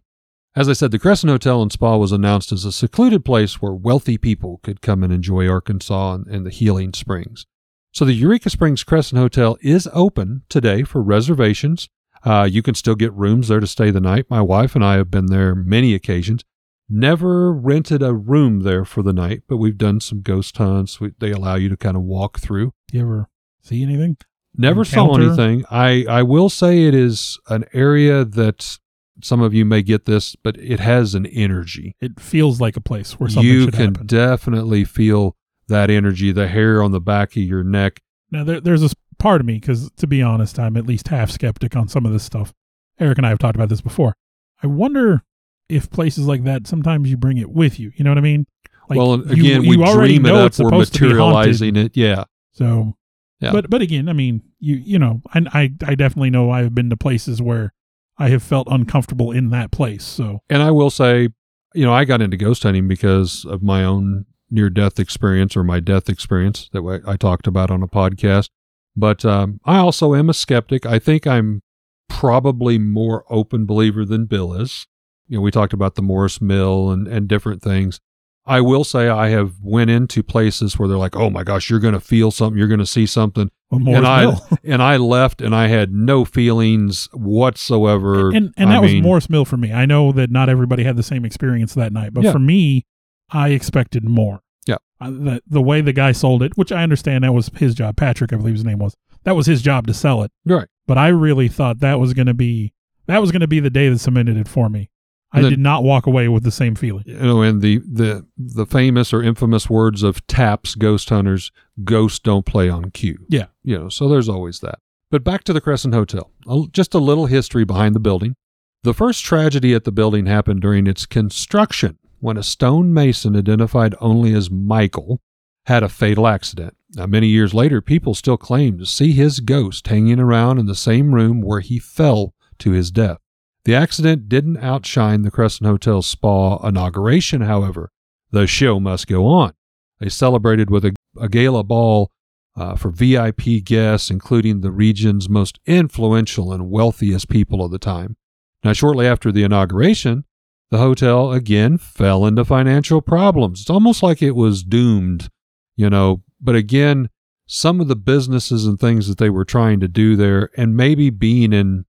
As I said, the Crescent Hotel and Spa was announced as a secluded place where wealthy people could come and enjoy Arkansas and, and the healing springs. So the Eureka Springs Crescent Hotel is open today for reservations. Uh, you can still get rooms there to stay the night. My wife and I have been there many occasions. Never rented a room there for the night, but we've done some ghost hunts. We, they allow you to kind of walk through. You ever see anything? Never saw anything. I, I will say it is an area that some of you may get this, but it has an energy. It feels like a place where something You can happen. definitely feel that energy, the hair on the back of your neck. Now there, there's a part of me because, to be honest, I'm at least half skeptic on some of this stuff. Eric and I have talked about this before. I wonder if places like that sometimes you bring it with you. You know what I mean? Like well, you- again, you we already dream it know up. We're supposed to be haunted. materializing it. Yeah. So, Yeah. but but again, I mean, you you know, I, I I definitely know I have been to places where I have felt uncomfortable in that place. So And I will say, you know, I got into ghost hunting because of my own near death experience or my death experience that I I talked about on a podcast. But um, I also am a skeptic. I think I'm probably more open believer than Bill is. You know, we talked about the Morris Mill and, and different things. I will say I have went into places where they're like, "Oh my gosh, you're going to feel something, you're going to see something," Well, and I Mill. and I left and I had no feelings whatsoever. and and I that mean, was Morris Mill for me. I know that not everybody had the same experience that night, but Yeah. for me, I expected more. Yeah. Uh, the the way the guy sold it, which I understand that was his job. Patrick, I believe his name was. That was his job to sell it. Right. But I really thought that was going to be that was going to be the day that cemented it for me. I then- did not walk away with the same feeling. you know, and the the the famous or infamous words of Taps ghost hunters: "Ghosts don't play on cue." Yeah. you know, so there's always that. But back to the Crescent Hotel. Just a little history behind the building. The first tragedy at the building happened during its construction when a stone mason identified only as Michael had a fatal accident. Now, many years later, people still claim to see his ghost hanging around in the same room where he fell to his death. The accident didn't outshine the Crescent Hotel spa inauguration, however. The show must go on. They celebrated with a, a gala ball uh, for VIP guests, including the region's most influential and wealthiest people of the time. Now, shortly after the inauguration, the hotel again fell into financial problems. It's almost like it was doomed, you know. But again, some of the businesses and things that they were trying to do there, and maybe being in,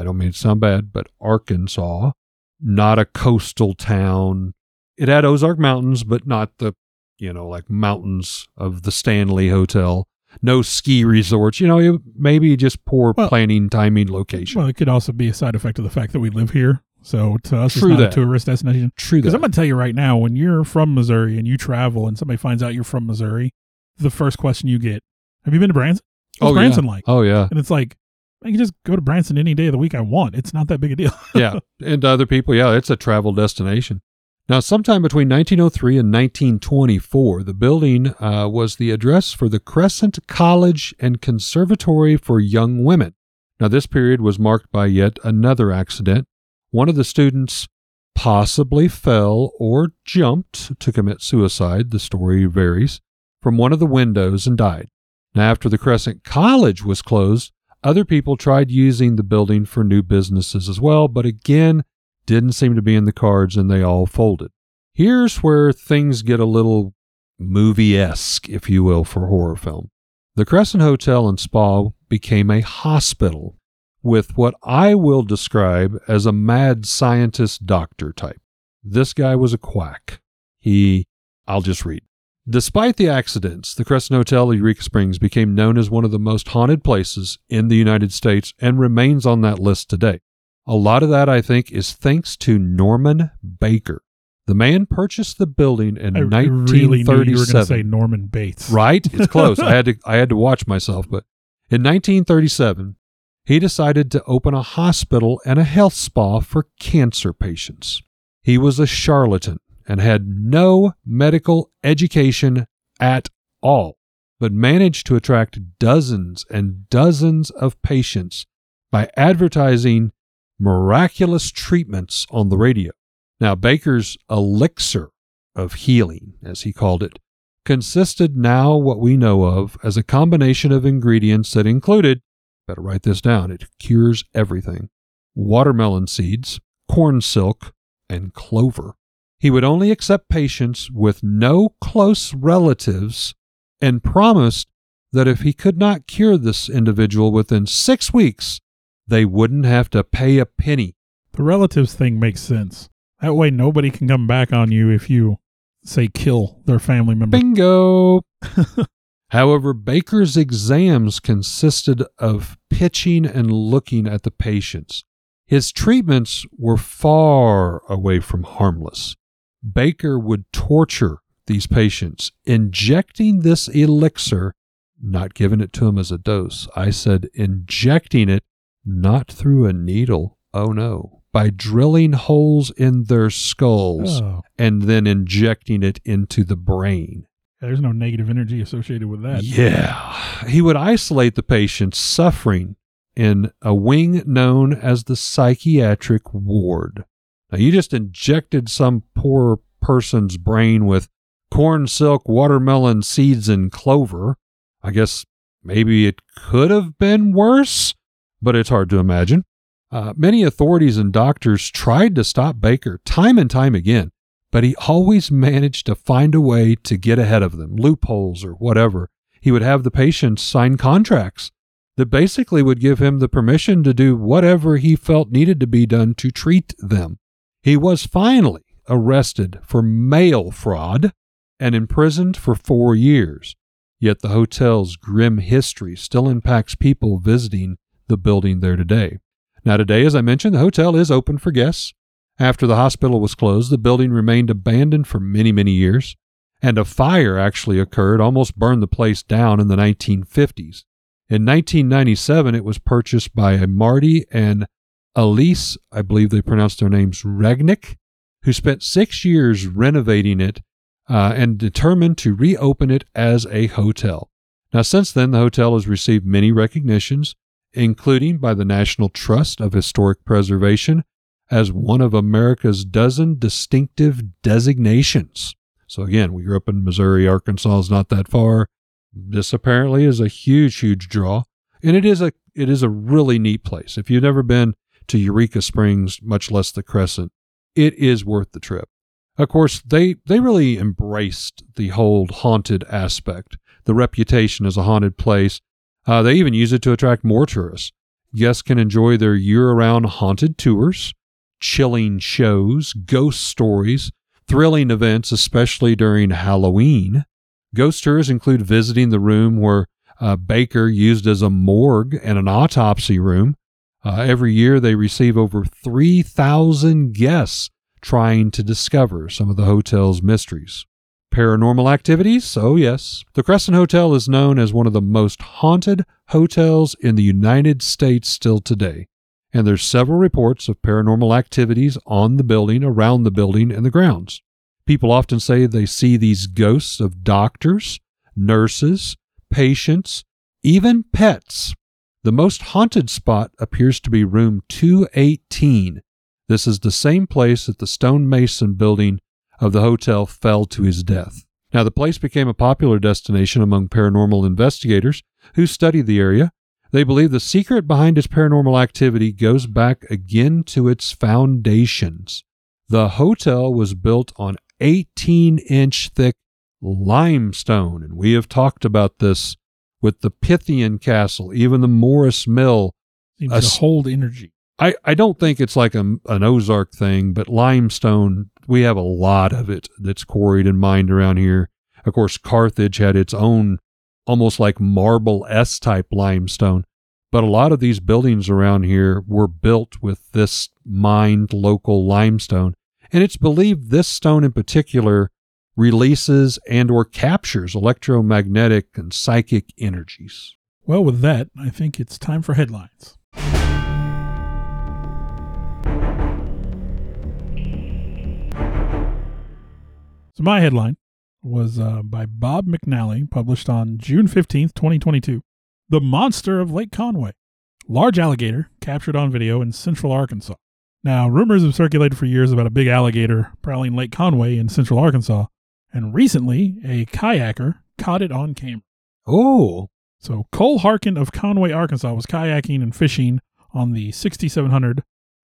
I don't mean to sound bad, but Arkansas, not a coastal town. It had Ozark Mountains, but not the, you know, like mountains of the Stanley Hotel. No ski resorts. You know, it, maybe just poor Well- planning, timing, location. Well, it could also be a side effect of the fact that we live here. So to us, True it's not that. a tourist destination. True Because. I'm going to tell you right now, when you're from Missouri and you travel and somebody finds out you're from Missouri, the first question you get, have you been to Branson? What's oh, Branson yeah. like? Oh, yeah. And it's like, I can just go to Branson any day of the week I want. It's not that big a deal. yeah. And to other people, yeah, it's a travel destination. Now, sometime between 1903 and 1924, the building uh, was the address for the Crescent College and Conservatory for Young Women. Now, this period was marked by yet another accident. One of the students possibly fell or jumped to commit suicide, the story varies, from one of the windows and died. Now, after the Crescent College was closed, other people tried using the building for new businesses as well, but again, didn't seem to be in the cards and they all folded. Here's where things get a little movie esque, if you will, for horror film. The Crescent Hotel and Spa became a hospital with what I will describe as a mad scientist doctor type. This guy was a quack. He, I'll just read. Despite the accidents, the Crescent Hotel Eureka Springs became known as one of the most haunted places in the United States and remains on that list today. A lot of that, I think, is thanks to Norman Baker. The man purchased the building in I I really knew you were going to say 1937. Norman Bates. Right? It's close. I had to I had to watch myself, but in 1937, he decided to open a hospital and a health spa for cancer patients. He was a charlatan and had no medical education at all, but managed to attract dozens and dozens of patients by advertising miraculous treatments on the radio. Now, Baker's elixir of healing, as he called it, consisted now what we know of as a combination of ingredients that included, better write this down, it cures everything watermelon seeds, corn silk, and clover. He would only accept patients with no close relatives and promised that if he could not cure this individual within six weeks, they wouldn't have to pay a penny. The relatives thing makes sense. That way, nobody can come back on you if you say kill their family member. Bingo! However, Baker's exams consisted of pitching and looking at the patients. His treatments were far away from harmless. Baker would torture these patients, injecting this elixir, not giving it to them as a dose. I said injecting it, not through a needle. Oh no. By drilling holes in their skulls Oh, and then injecting it into the brain. there's no negative energy associated with that. Yeah. He would isolate the patients suffering in a wing known as the psychiatric ward. Now, you just injected some poor person's brain with corn silk, watermelon seeds, and clover. I guess maybe it could have been worse, but it's hard to imagine. Uh, many authorities and doctors tried to stop Baker time and time again, but he always managed to find a way to get ahead of them, loopholes or whatever. He would have the patients sign contracts that basically would give him the permission to do whatever he felt needed to be done to treat them. He was finally arrested for mail fraud and imprisoned for four years. Yet the hotel's grim history still impacts people visiting the building there today. Now, today, as I mentioned, the hotel is open for guests. After the hospital was closed, the building remained abandoned for many, many years, and a fire actually occurred, almost burned the place down in the 1950s. In 1997, it was purchased by a Marty and Elise, I believe they pronounced their names Roenigk, who spent six years renovating it uh, and determined to reopen it as a hotel. Now, since then, the hotel has received many recognitions, including by the National Trust of Historic Preservation as one of America's dozen distinctive designations. So, again, we grew up in Missouri, Arkansas is not that far. This apparently is a huge, huge draw, and it is a it is a really neat place. If you've never been to Eureka Springs, much less the Crescent, it is worth the trip. Of course, they they really embraced the whole haunted aspect, the reputation as a haunted place. Uh, they even use it to attract more tourists. Guests can enjoy their year-round haunted tours, chilling shows, ghost stories, thrilling events, especially during Halloween. Ghost tours include visiting the room where uh, Baker used as a morgue and an autopsy room. Uh, every year, they receive over 3,000 guests trying to discover some of the hotel's mysteries. Paranormal activities? Oh, yes. The Crescent Hotel is known as one of the most haunted hotels in the United States still today. And there's several reports of paranormal activities on the building, around the building, and the grounds. People often say they see these ghosts of doctors, nurses, patients, even pets. The most haunted spot appears to be room 218. This is the same place that the stonemason building of the hotel fell to his death. Now, the place became a popular destination among paranormal investigators who study the area. They believe the secret behind its paranormal activity goes back again to its foundations. The hotel was built on 18 inch thick limestone, and we have talked about this with the Pythian Castle, even the Morris Mill. Seems A to hold energy. I, I don't think it's like a, an Ozark thing, but limestone, we have a lot of it that's quarried and mined around here. Of course, Carthage had its own almost like marble S type limestone. But a lot of these buildings around here were built with this mined local limestone. And it's believed this stone in particular releases and or captures electromagnetic and psychic energies. Well, with that, I think it's time for headlines. So, my headline was uh, by Bob McNally, published on June 15th, 2022. The Monster of Lake Conway. Large alligator captured on video in central Arkansas. Now, rumors have circulated for years about a big alligator prowling Lake Conway in central Arkansas, and recently a kayaker caught it on camera. Oh, So Cole Harkin of Conway, Arkansas, was kayaking and fishing on the 6,700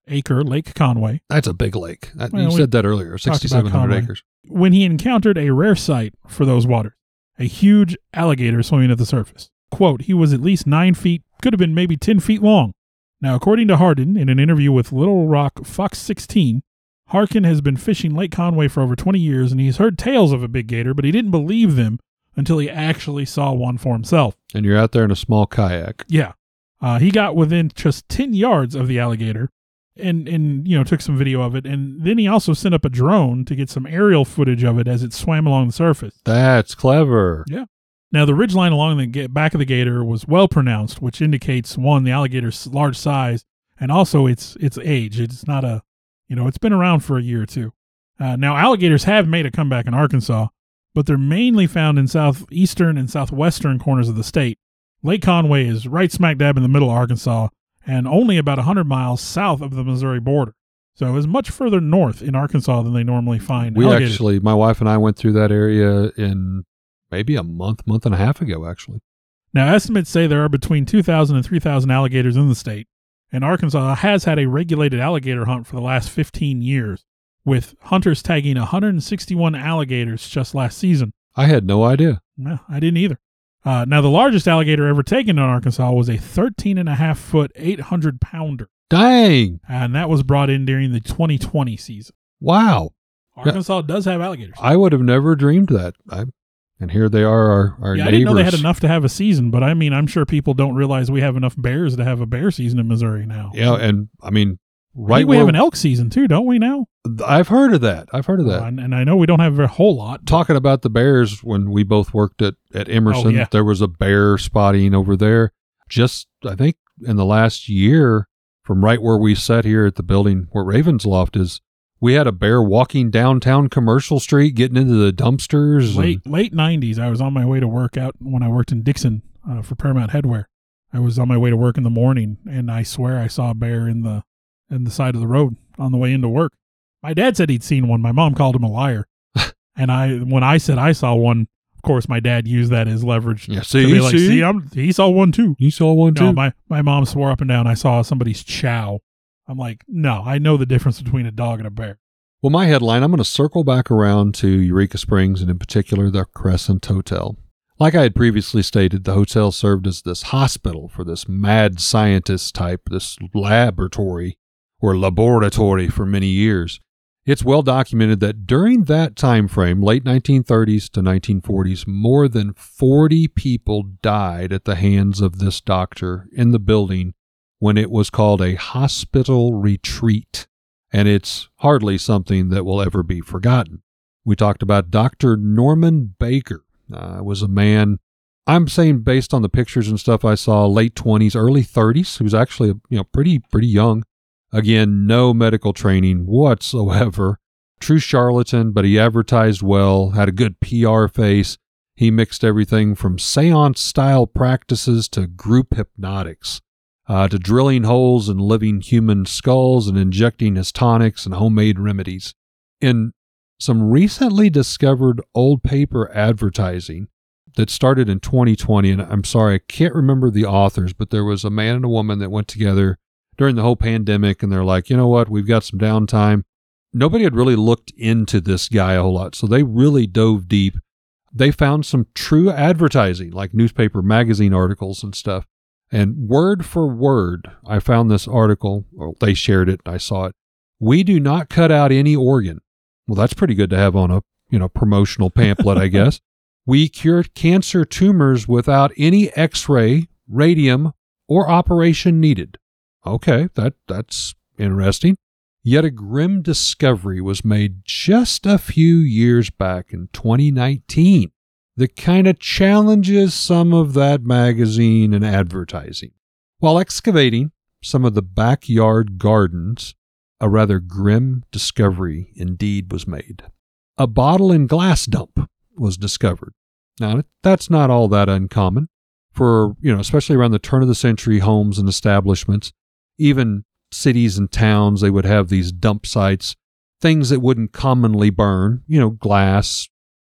acre Lake Conway that's a big lake. That, Well, you said that earlier, 6,700 acres. when he encountered a rare sight for those waters a huge alligator swimming at the surface. Quote, he was at least nine feet, could have been maybe 10 feet long. Now, according to Hardin, in an interview with Little Rock Fox 16, Harkin has been fishing Lake Conway for over 20 years and he's heard tales of a big gator, but he didn't believe them until he actually saw one for himself. And you're out there in a small kayak. Yeah. Uh, he got within just 10 yards of the alligator and, and, you know, took some video of it. And then he also sent up a drone to get some aerial footage of it as it swam along the surface. That's clever. Yeah. Now, the ridgeline along the back of the gator was well pronounced, which indicates one, the alligator's large size, and also its its age. It's not a, you know, it's been around for a year or two. Uh, now, alligators have made a comeback in Arkansas, but they're mainly found in southeastern and southwestern corners of the state. Lake Conway is right smack dab in the middle of Arkansas and only about 100 miles south of the Missouri border. So it's much further north in Arkansas than they normally find. We alligators. actually, my wife and I went through that area in maybe a month, month and a half ago, actually. Now, estimates say there are between 2,000 and 3,000 alligators in the state, and Arkansas has had a regulated alligator hunt for the last 15 years, with hunters tagging 161 alligators just last season. I had no idea. No, I didn't either. Uh, now, the largest alligator ever taken in Arkansas was a 13 and a half foot, 800 pounder, Dang. and that was brought in during the 2020 season. Wow. Arkansas does have alligators. I would have never dreamed that. I, and here they are, our, our yeah, I didn't know they had enough to have a season, but I mean, I'm sure people don't realize we have enough bears to have a bear season in Missouri now. Yeah, and I mean, I right think we have an elk season too, don't we now? I've heard of that. I've heard of that. Uh, and, and I know we don't have a whole lot. Talking about the bears, when we both worked at at Emerson, Oh, yeah. there was a bear spotting over there. Just I think in the last year, from right where we sat here at the building where Ravensloft is, we had a bear walking downtown Commercial Street, getting into the dumpsters. and- Late late '90s, I was on my way to work out when I worked in Dixon uh, for Paramount Headwear. I was on my way to work in the morning, and I swear I saw a bear in the in the side of the road on the way into work. My dad said he'd seen one. My mom called him a liar, and I when I said I saw one, of course, my dad used that as leverage yeah, to see, be like, see, "See, I'm, he saw one too." He saw one too. No, my my mom swore up and down I saw somebody's chow. I'm like, no, I know the difference between a dog and a bear. Well, my headline, I'm going to circle back around to Eureka Springs and in particular the Crescent Hotel. Like I had previously stated, the hotel served as this hospital for this mad scientist type, this laboratory or laboratory for many years. It's well documented that during that time frame, late 1930s to 1940s, more than 40 people died at the hands of this doctor in the building when it was called a hospital retreat and it's hardly something that will ever be forgotten. We talked about Dr. Norman Baker. Uh, was a man, I'm saying based on the pictures and stuff I saw, late 20s, early 30s. He was actually, you know, pretty pretty young. Again, no medical training whatsoever. True charlatan, but he advertised well, had a good PR face. He mixed everything from seance style practices to group hypnotics uh, to drilling holes in living human skulls and injecting his tonics and homemade remedies. In some recently discovered old paper advertising that started in 2020, and I'm sorry, I can't remember the authors, but there was a man and a woman that went together during the whole pandemic, and they're like, you know what, we've got some downtime. Nobody had really looked into this guy a whole lot, so they really dove deep. They found some true advertising, like newspaper magazine articles and stuff. And word for word, I found this article, or they shared it, I saw it. We do not cut out any organ. Well, that's pretty good to have on a, you know, promotional pamphlet, I guess. We cure cancer tumors without any x-ray, radium, or operation needed. Okay, that that's interesting. Yet a grim discovery was made just a few years back in 2019 that kind of challenges some of that magazine and advertising. While excavating some of the backyard gardens, a rather grim discovery indeed was made. A bottle and glass dump was discovered. Now, that's not all that uncommon for, you know, especially around the turn of the century homes and establishments, even cities and towns, they would have these dump sites, things that wouldn't commonly burn, you know, glass,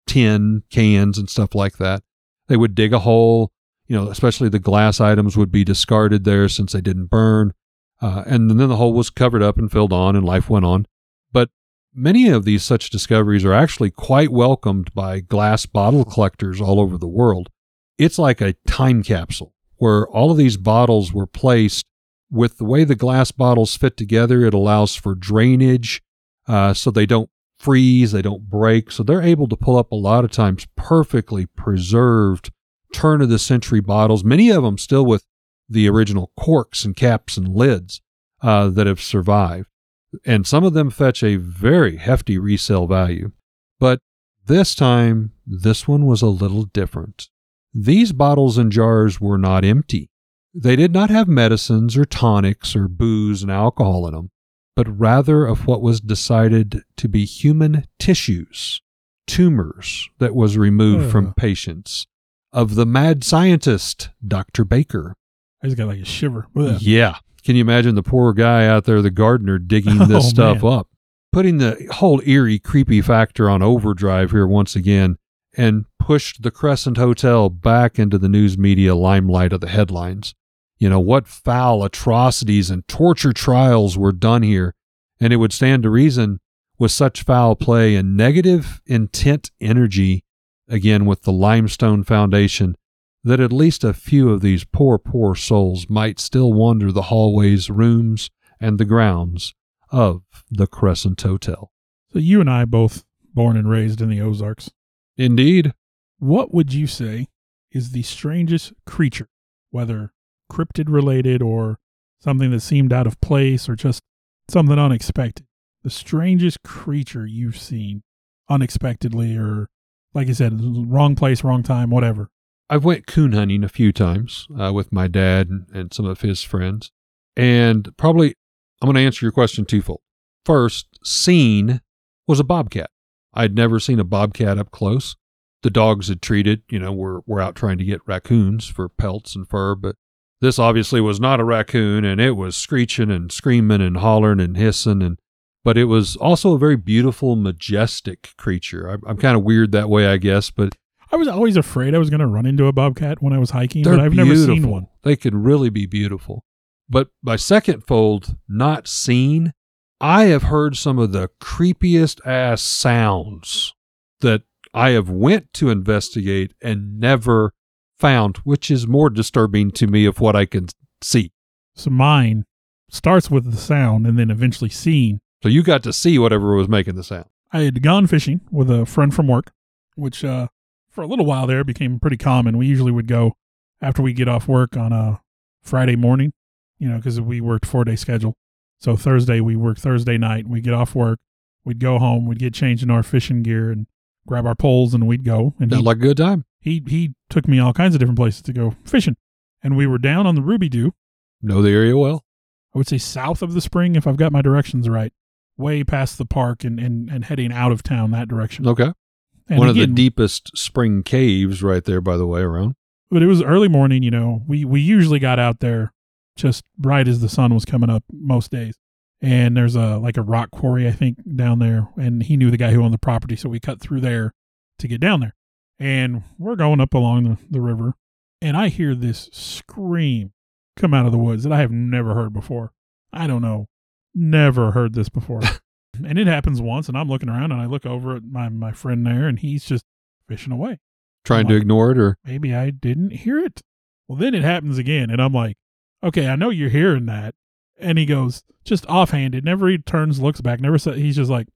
tin cans and stuff like that. They would dig a hole, you know, especially the glass items would be discarded there since they didn't burn. Uh, and then the hole was covered up and filled on and life went on. But many of these such discoveries are actually quite welcomed by glass bottle collectors all over the world. It's like a time capsule where all of these bottles were placed with the way the glass bottles fit together. It allows for drainage uh, so they don't freeze, they don't break. So they're able to pull up a lot of times perfectly preserved turn of the century bottles, many of them still with the original corks and caps and lids uh, that have survived. And some of them fetch a very hefty resale value. But this time, this one was a little different. These bottles and jars were not empty. They did not have medicines or tonics or booze and alcohol in them but rather of what was decided to be human tissues, tumors that was removed Ugh. from patients, of the mad scientist, Dr. Baker. I just got like a shiver. Ugh. Yeah, Can you imagine the poor guy out there, the gardener, digging this Oh, stuff man. up? Putting the whole eerie, creepy factor on overdrive here once again and pushed the Crescent Hotel back into the news media limelight of the headlines. You know, what foul atrocities and torture trials were done here. And it would stand to reason with such foul play and negative intent energy, again with the Limestone Foundation, that at least a few of these poor, poor souls might still wander the hallways, rooms, and the grounds of the Crescent Hotel. So you and I both born and raised in the Ozarks. Indeed. What would you say is the strangest creature, whether cryptid related or something that seemed out of place or just something unexpected? The strangest creature you've seen unexpectedly or like I said, wrong place, wrong time, whatever. I've went coon hunting a few times uh, with my dad and, and some of his friends, and probably I'm going to answer your question twofold. First, seen was a bobcat. I'd never seen a bobcat up close. The dogs had treated, you know, we're we're out trying to get raccoons for pelts and fur, but this obviously was not a raccoon, and it was screeching and screaming and hollering and hissing, and but it was also a very beautiful, majestic creature. I, I'm kind of weird that way, I guess, but I was always afraid I was going to run into a bobcat when I was hiking, but I've never seen beautiful. one. They can really be beautiful. But by second fold, not seen, I have heard some of the creepiest ass sounds that I have went to investigate and never found, which is more disturbing to me of what I can see. So mine starts with the sound and then eventually seen. So you got to see whatever was making the sound. I had gone fishing with a friend from work, which uh, for a little while there became pretty common. We usually would go after we get off work on a Friday morning, you know, because we worked four day schedule. So Thursday we work Thursday night. We get off work, we'd go home, we'd get changed in our fishing gear and grab our poles, and we'd go. And he, like a good time. he he took me all kinds of different places to go fishing, and we were down on the Roubidoux. Know the area well. I would say south of the spring, if I've got my directions right, way past the park and and, and heading out of town that direction. Okay. And One of the deepest spring caves right there, by the way, around. but it was early morning. You know, we we usually got out there just right as the sun was coming up most days. And there's a like a rock quarry I think down there, and he knew the guy who owned the property, so we cut through there to get down there. And we're going up along the, the river, and I hear this scream come out of the woods that I have never heard before. I don't know, never heard this before. and it happens once, and I'm looking around, and I look over at my my friend there, and he's just fishing away Trying to ignore it or maybe I didn't hear it. Well, then it happens again, and I'm like, okay, I know you're hearing that. And he goes, just offhanded, never he turns, looks back, never said, he's just like,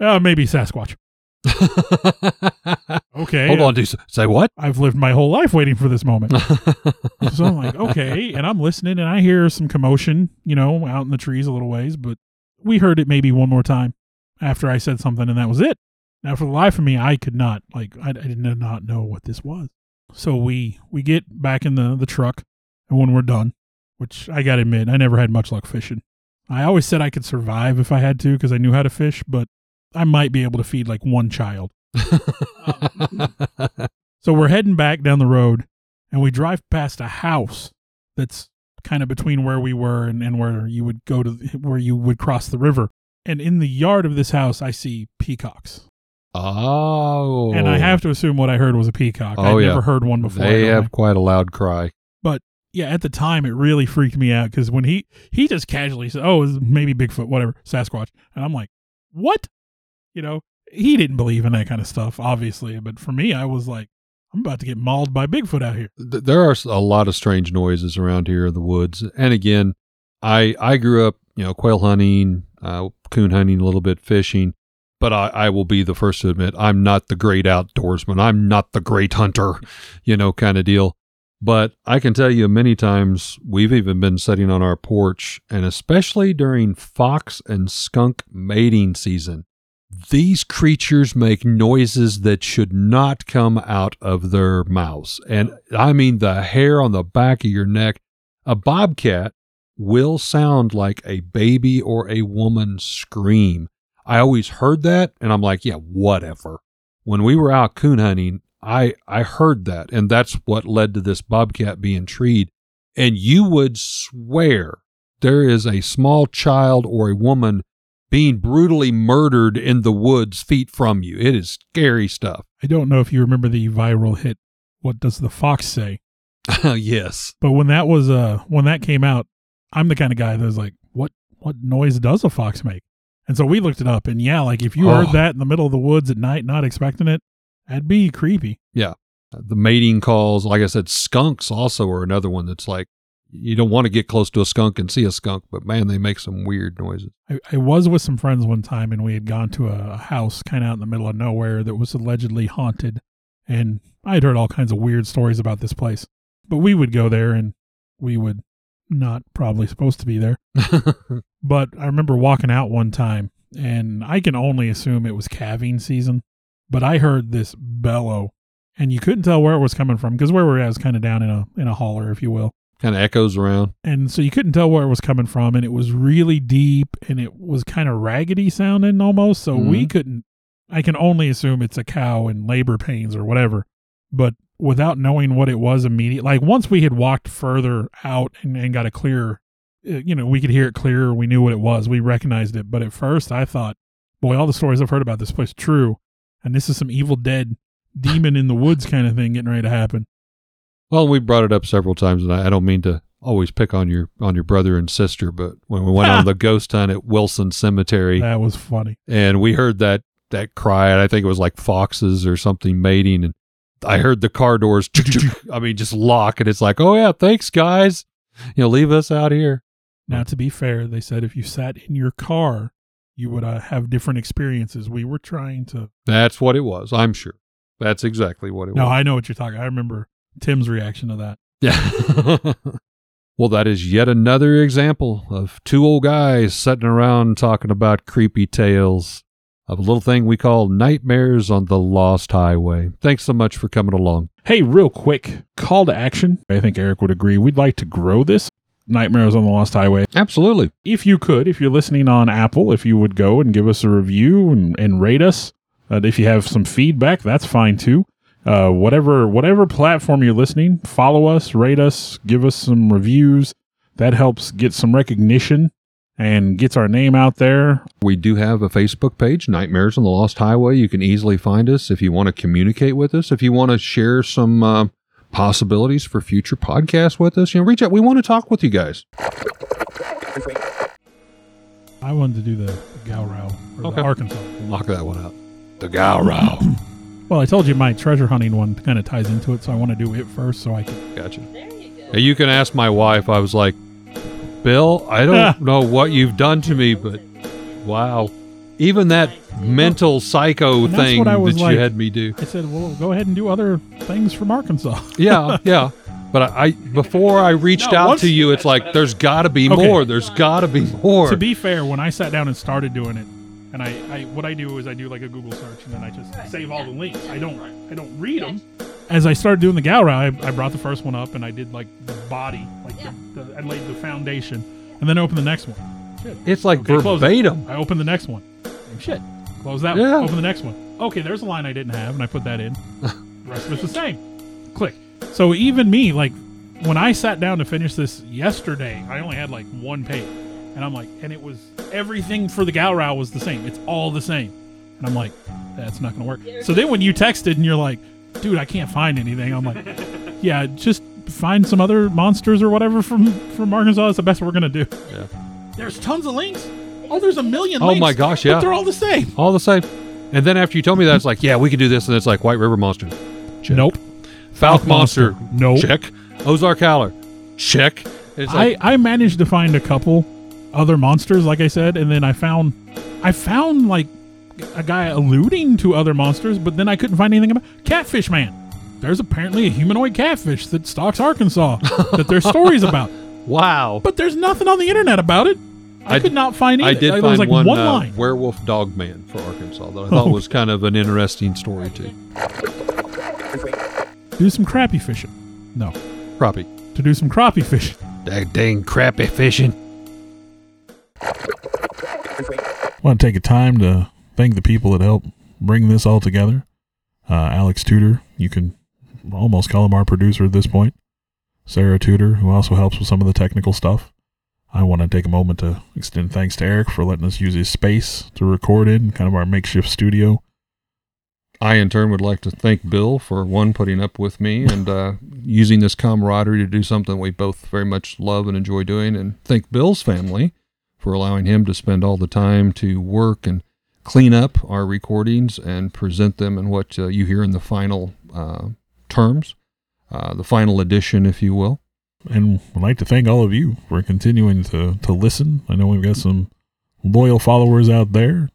oh, maybe Sasquatch. Okay. Hold on, do say what? I've lived my whole life waiting for this moment. so I'm like, okay. And I'm listening, and I hear some commotion, you know, out in the trees a little ways, but we heard it maybe one more time after I said something, and that was it. Now, for the life of me, I could not, like, I, I did not know what this was. So we we get back in the, the truck, and when we're done, which I got to admit, I never had much luck fishing. I always said I could survive if I had to because I knew how to fish, but I might be able to feed like one child. So we're heading back down the road and we drive past a house that's kind of between where we were and, and where you would go to where you would cross the river. And in the yard of this house, I see peacocks. oh. And I have to assume what I heard was a peacock. Oh, I'd yeah. never heard one before. They have think. quite a loud cry. But yeah, at the time, it really freaked me out because when he, he just casually said, oh, maybe Bigfoot, whatever, Sasquatch. And I'm like, what? You know, he didn't believe in that kind of stuff, obviously. But for me, I was like, I'm about to get mauled by Bigfoot out here. There are a lot of strange noises around here in the woods. And again, I I grew up, you know, quail hunting, uh, coon hunting, a little bit fishing. But I, I will be the first to admit I'm not the great outdoorsman. I'm not the great hunter, you know, kind of deal. But I can tell you many times we've even been sitting on our porch, and especially during fox and skunk mating season, these creatures make noises that should not come out of their mouths. And I mean, the hair on the back of your neck. A bobcat will sound like a baby or a woman scream. I always heard that, and I'm like, yeah, whatever. When we were out coon hunting, I, I heard that, and that's what led to this bobcat being treed. And you would swear there is a small child or a woman being brutally murdered in the woods feet from you. It is scary stuff. I don't know if you remember the viral hit. What does the fox say? yes. But when that was uh when that came out, I'm the kind of guy that was like, what what noise does a fox make? And so we looked it up, and yeah, like if you Oh. heard that in the middle of the woods at night, not expecting it, that'd be creepy. Yeah. The mating calls, like I said, skunks also are another one that's like you don't want to get close to a skunk and see a skunk, but man, they make some weird noises. I, I was with some friends one time, and we had gone to a house kind of out in the middle of nowhere that was allegedly haunted, and I had heard all kinds of weird stories about this place. But we would go there, and we would not probably supposed to be there. But I remember walking out one time, and I can only assume it was calving season. But I heard this bellow, and you couldn't tell where it was coming from because where we were at was kind of down in a in a holler, if you will. Kind of echoes around. And so you couldn't tell where it was coming from, and it was really deep, and it was kind of raggedy sounding almost. So we Mhm. couldn't. I can only assume it's a cow in labor pains or whatever. But without knowing what it was immediately, like once we had walked further out and, and got a clear, uh, you know, we could hear it clearer. We knew what it was. We recognized it. But at first, I thought, boy, all the stories I've heard about this place true, and this is some Evil Dead demon in the woods kind of thing getting ready to happen. Well, we brought it up several times, and I, I don't mean to always pick on your on your brother and sister, but when we went on the ghost hunt at Wilson Cemetery, That was funny. and we heard that that cry, and I think it was like foxes or something mating, and I heard the car doors, I mean, just lock, and it's like, oh yeah, thanks guys, you know, leave us out here. Now, to be fair, they said if you sat in your car, you would uh, have different experiences. We were trying to. That's what it was. I'm sure. That's exactly what it No, was. No, I know what you're talking. I remember Tim's reaction to that. Yeah. well, that is yet another example of two old guys sitting around talking about creepy tales of a little thing we call nightmares on the lost highway. Thanks so much for coming along. Hey, real quick call to action. I think Eric would agree. We'd like to grow this Nightmares on the Lost Highway. Absolutely. If you could, if you're listening on Apple, if you would go and give us a review and, and rate us. Uh, if you have some feedback, that's fine too. Uh, whatever whatever platform you're listening, follow us, rate us, give us some reviews. That helps get some recognition and gets our name out there. We do have a Facebook page, Nightmares on the Lost Highway. You can easily find us if you want to communicate with us. If you want to share some uh, possibilities for future podcasts with us, you know, reach out. We want to talk with you guys. I wanted to do the, Gowrow or Okay. the Arkansas. Knock that one out. The Gowrow. Well, I told you my treasure hunting one kind of ties into it, so I want to do it first so I can. Gotcha. There you go. You can ask my wife. I was like, Bill, I don't know what you've done to me, but wow. Even that mental psycho And that's thing what I was that like. you had me do. I said, well, go ahead and do other things from Arkansas. Yeah, yeah. But I, I before I reached No, out once- to you, it's like there's got to be Okay. more. There's got to be more. to be fair, when I sat down and started doing it, and I, I what I do is I do like a Google search and then I just save all the links. I don't I don't read them. As I started doing the Gowrow, I, I brought the first one up and I did like the body, like Yeah. the, the, I laid the foundation, and then I opened the next one. Shit. it's like Okay, close it. verbatim. I opened the next one. Same shit. Close that Yeah. one. Open the next one. Okay, there's a line I didn't have, and I put that in. the rest of it's the same. Click. So even me, like, when I sat down to finish this yesterday, I only had like one page. And I'm like, and it was everything for the Gowrow was the same. It's all the same. And I'm like, that's not going to work. So then when you texted and you're like, dude, I can't find anything, I'm like, yeah, just find some other monsters or whatever from, from Arkansas. That's the best we're going to do. Yeah. There's tons of links. Oh, there's a million Oh links. my gosh, But yeah. they're all the same. All the same. And then after you told me that, it's like, yeah, we could do this, and it's like White River Monster. Check. Nope. Fouke Monster. Nope. Check. Ozark Howler. Check. It's like, I, I managed to find a couple other monsters, like I said, and then I found I found like a guy alluding to other monsters, but then I couldn't find anything about Catfish Man. There's apparently a humanoid catfish that stalks Arkansas that there's stories about, wow. but there's nothing on the internet about it. I, I- could not find I did It find was like one, one uh, werewolf dog man for Arkansas that I thought Oh. was kind of an interesting story too. Do some crappie fishing. No, Crappie. to do some crappie fishing. That dang crappie fishing. Want to take a time to thank the people that helped bring this all together. Uh, Alex Tudor, you can almost call him our producer at this point. Sarah Tudor, who also helps with some of the technical stuff. I want to take a moment to extend thanks to Eric for letting us use his space to record in, kind of our makeshift studio. I, in turn, would like to thank Bill for one, putting up with me and uh, using this camaraderie to do something we both very much love and enjoy doing, and thank Bill's family for allowing him to spend all the time to work and clean up our recordings and present them in what uh, you hear in the final uh, terms, uh, the final edition, if you will. And I'd like to thank all of you for continuing to, to listen. I know we've got some loyal followers out there.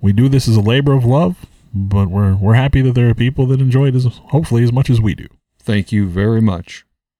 We do this as a labor of love, but we're we're happy that there are people that enjoy it as hopefully as much as we do. Thank you very much.